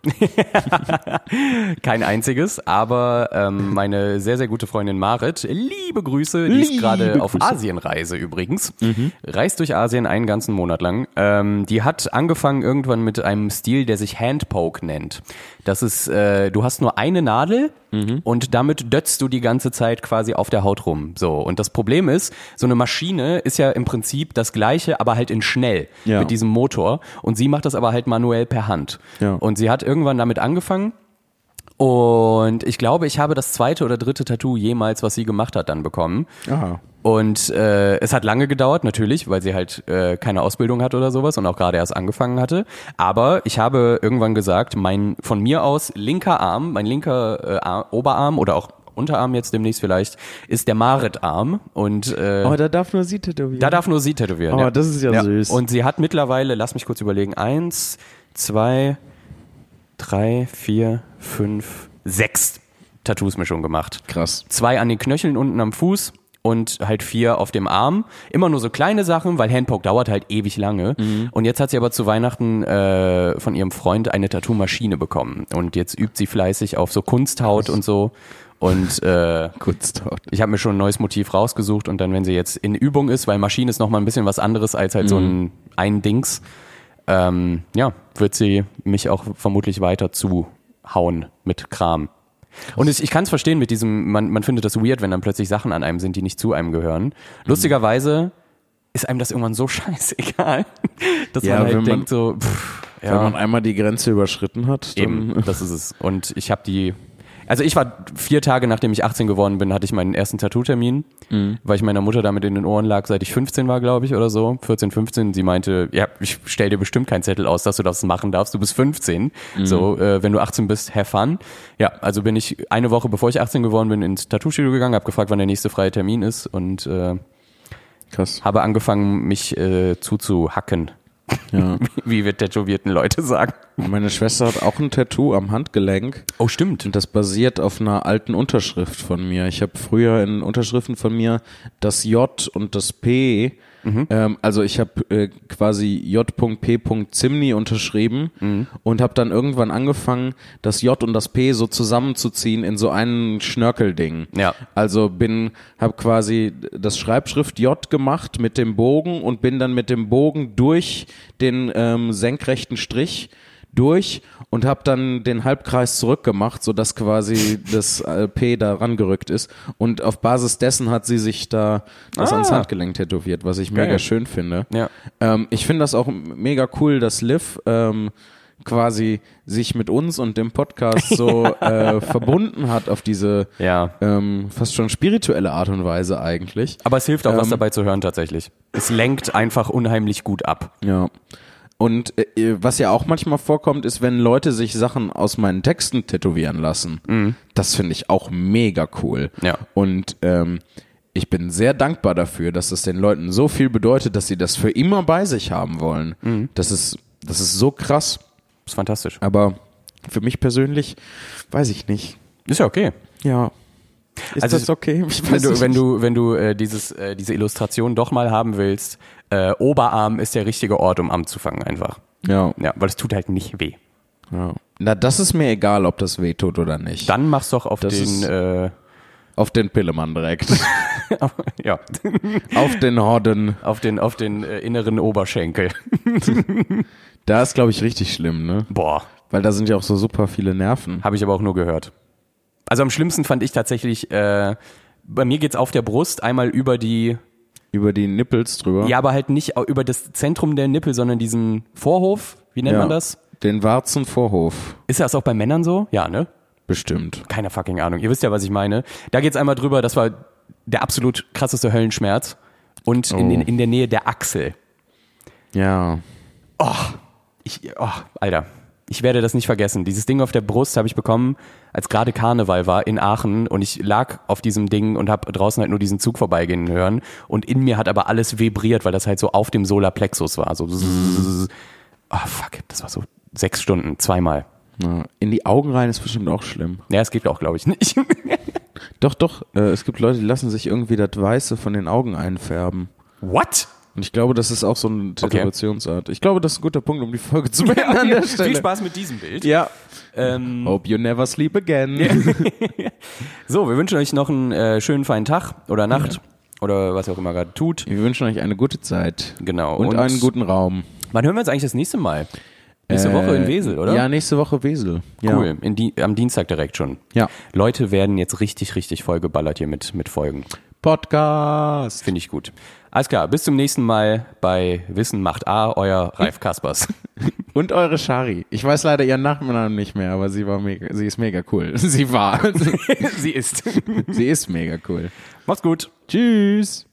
Kein einziges, aber ähm, meine sehr, sehr gute Freundin Marit, liebe Grüße, die ist Liebe gerade auf. Asienreise übrigens, reist durch Asien einen ganzen Monat lang. Ähm, die hat angefangen irgendwann mit einem Stil, der sich Handpoke nennt. Das ist, äh, du hast nur eine Nadel und damit dötzt du die ganze Zeit quasi auf der Haut rum. So. Und das Problem ist, so eine Maschine ist ja im Prinzip das gleiche, aber halt in schnell Ja. mit diesem Motor. Und sie macht das aber halt manuell per Hand. Ja. Und sie hat irgendwann damit angefangen. Und ich glaube, ich habe das zweite oder dritte Tattoo jemals, was sie gemacht hat, dann bekommen. Aha. Und äh, es hat lange gedauert, natürlich, weil sie halt äh, keine Ausbildung hat oder sowas und auch gerade erst angefangen hatte. Aber ich habe irgendwann gesagt, mein von mir aus linker Arm, mein linker äh, Ar- Oberarm oder auch Unterarm jetzt demnächst vielleicht, ist der Marit-Arm. Und äh, Aber da darf nur sie tätowieren. da darf nur sie tätowieren. Oh, das ist ja süß. Und sie hat mittlerweile, lass mich kurz überlegen, eins, zwei, drei, vier, fünf, sechs Tattoos mir schon gemacht. Krass. Zwei an den Knöcheln unten am Fuß und halt vier auf dem Arm. Immer nur so kleine Sachen, weil Handpoke dauert halt ewig lange. Mhm. Und jetzt hat sie aber zu Weihnachten äh, von ihrem Freund eine Tattoo-Maschine bekommen. Und jetzt übt sie fleißig auf so Kunsthaut und so. Und äh, Kunsthaut. ich habe mir schon ein neues Motiv rausgesucht und dann, wenn sie jetzt in Übung ist, weil Maschine ist nochmal ein bisschen was anderes als halt so ein, ein Dings, ähm, ja, wird sie mich auch vermutlich weiter zuhauen mit Kram. Und ich, ich kann es verstehen mit diesem, man, man findet das weird, wenn dann plötzlich Sachen an einem sind, die nicht zu einem gehören. Lustigerweise ist einem das irgendwann so scheißegal, dass Ja, man wenn halt man- denkt so, pff, Wenn ja. man einmal die Grenze überschritten hat, dann Eben, das ist es. Und ich habe die. Also ich war vier Tage, nachdem ich 18 geworden bin, hatte ich meinen ersten Tattoo-Termin, weil ich meiner Mutter damit in den Ohren lag, seit ich 15 war, glaube ich, oder so. 14, 15. Sie meinte, ja, ich stell dir bestimmt keinen Zettel aus, dass du das machen darfst. Du bist 15. So, äh, wenn du 18 bist, have fun. Ja, also bin ich eine Woche, bevor ich 18 geworden bin, ins Tattoo-Studio gegangen, habe gefragt, wann der nächste freie Termin ist und äh, krass. habe angefangen, mich äh, zuzuhacken, Ja. wie wir tätowierten Leute sagen. Meine Schwester hat auch ein Tattoo am Handgelenk. Oh, stimmt. Und das basiert auf einer alten Unterschrift von mir. Ich habe früher in Unterschriften von mir das J und das P. Ähm, also ich habe äh, quasi J.P. Zimni unterschrieben und habe dann irgendwann angefangen, das J und das P so zusammenzuziehen in so einen Schnörkelding. Ja. Also bin, habe quasi das Schreibschrift J gemacht mit dem Bogen und bin dann mit dem Bogen durch den ähm, senkrechten Strich durch und habe dann den Halbkreis zurückgemacht, so dass quasi das P da rangerückt ist. Und auf Basis dessen hat sie sich da das Ah. ans Handgelenk tätowiert, was ich mega Geil. schön finde. Ja. Ähm, ich finde das auch mega cool, dass Liv ähm, quasi sich mit uns und dem Podcast so äh, verbunden hat auf diese Ja. ähm, fast schon spirituelle Art und Weise eigentlich. Aber es hilft auch, was Ähm, dabei zu hören tatsächlich. Es lenkt einfach unheimlich gut ab. Ja. Und äh, was ja auch manchmal vorkommt, ist, wenn Leute sich Sachen aus meinen Texten tätowieren lassen. Das finde ich auch mega cool. Ja. Und ähm, ich bin sehr dankbar dafür, dass es den Leuten so viel bedeutet, dass sie das für immer bei sich haben wollen. Das ist, das ist so krass. Ist fantastisch. Aber für mich persönlich weiß ich nicht. Ist ja okay. Ja. Ist Also, das okay? Ich Wenn du, es wenn du, wenn du äh, dieses, äh, diese Illustration doch mal haben willst, äh, Oberarm ist der richtige Ort, um anzufangen einfach. Ja, Ja, weil es tut halt nicht weh. ja. Na, das ist mir egal, ob das weh tut oder nicht. Dann mach's doch auf Das den, äh, Auf den Pillemann direkt. ja, auf den Horden. auf den, auf den äh, inneren Oberschenkel. Da ist, glaube ich, richtig schlimm, ne? Boah, Weil da sind ja auch so super viele Nerven. habe ich aber auch nur gehört. Also am schlimmsten fand ich tatsächlich, äh, bei mir geht's auf der Brust einmal über die Über die Nippels drüber. Ja, aber halt nicht über das Zentrum der Nippel, sondern diesen Vorhof. Wie nennt Ja. man das? Den Warzenvorhof. Ist das auch bei Männern so? Ja, ne? Bestimmt. Keine fucking Ahnung. Ihr wisst ja, was ich meine. Da geht's einmal drüber, das war der absolut krasseste Höllenschmerz. Und in, Oh. in, in der Nähe der Achsel. Ja. Ich, oh, Alter, ich werde das nicht vergessen. Dieses Ding auf der Brust habe ich bekommen, als gerade Karneval war in Aachen und ich lag auf diesem Ding und habe draußen halt nur diesen Zug vorbeigehen hören und in mir hat aber alles vibriert, weil das halt so auf dem Solarplexus war. So, oh, fuck, das war so sechs Stunden, zweimal. In die Augen rein ist bestimmt auch schlimm. Ja, es geht auch, glaube ich, nicht. Doch, doch. Äh, es gibt Leute, die lassen sich irgendwie das Weiße von den Augen einfärben. What? Und ich glaube, das ist auch so eine Tätowationsart. Ich glaube, das ist ein guter Punkt, um die Folge zu beenden an der Stelle. Viel Spaß mit diesem Bild. Ja. Ähm, Hope you never sleep again. so, wir wünschen euch noch einen äh, schönen feinen Tag oder Nacht oder was ihr auch immer gerade tut. Wir wünschen euch eine gute Zeit. Genau. Und, einen guten Raum. Wann hören wir uns eigentlich das nächste Mal? Nächste Äh, Woche in Wesel, oder? Ja, nächste Woche Wesel. Ja. Cool, in die, am Dienstag direkt schon. Ja. Leute werden jetzt richtig, richtig vollgeballert hier mit, mit Folgen. Podcast. Finde ich gut. Alles klar, bis zum nächsten Mal bei Wissen macht A, euer Ralf Kaspers. Und eure Shari. Ich weiß leider ihren Nachnamen nicht mehr, aber sie war mega, sie ist mega cool. Sie war. Sie, ist. sie ist mega cool. Macht's gut. Tschüss.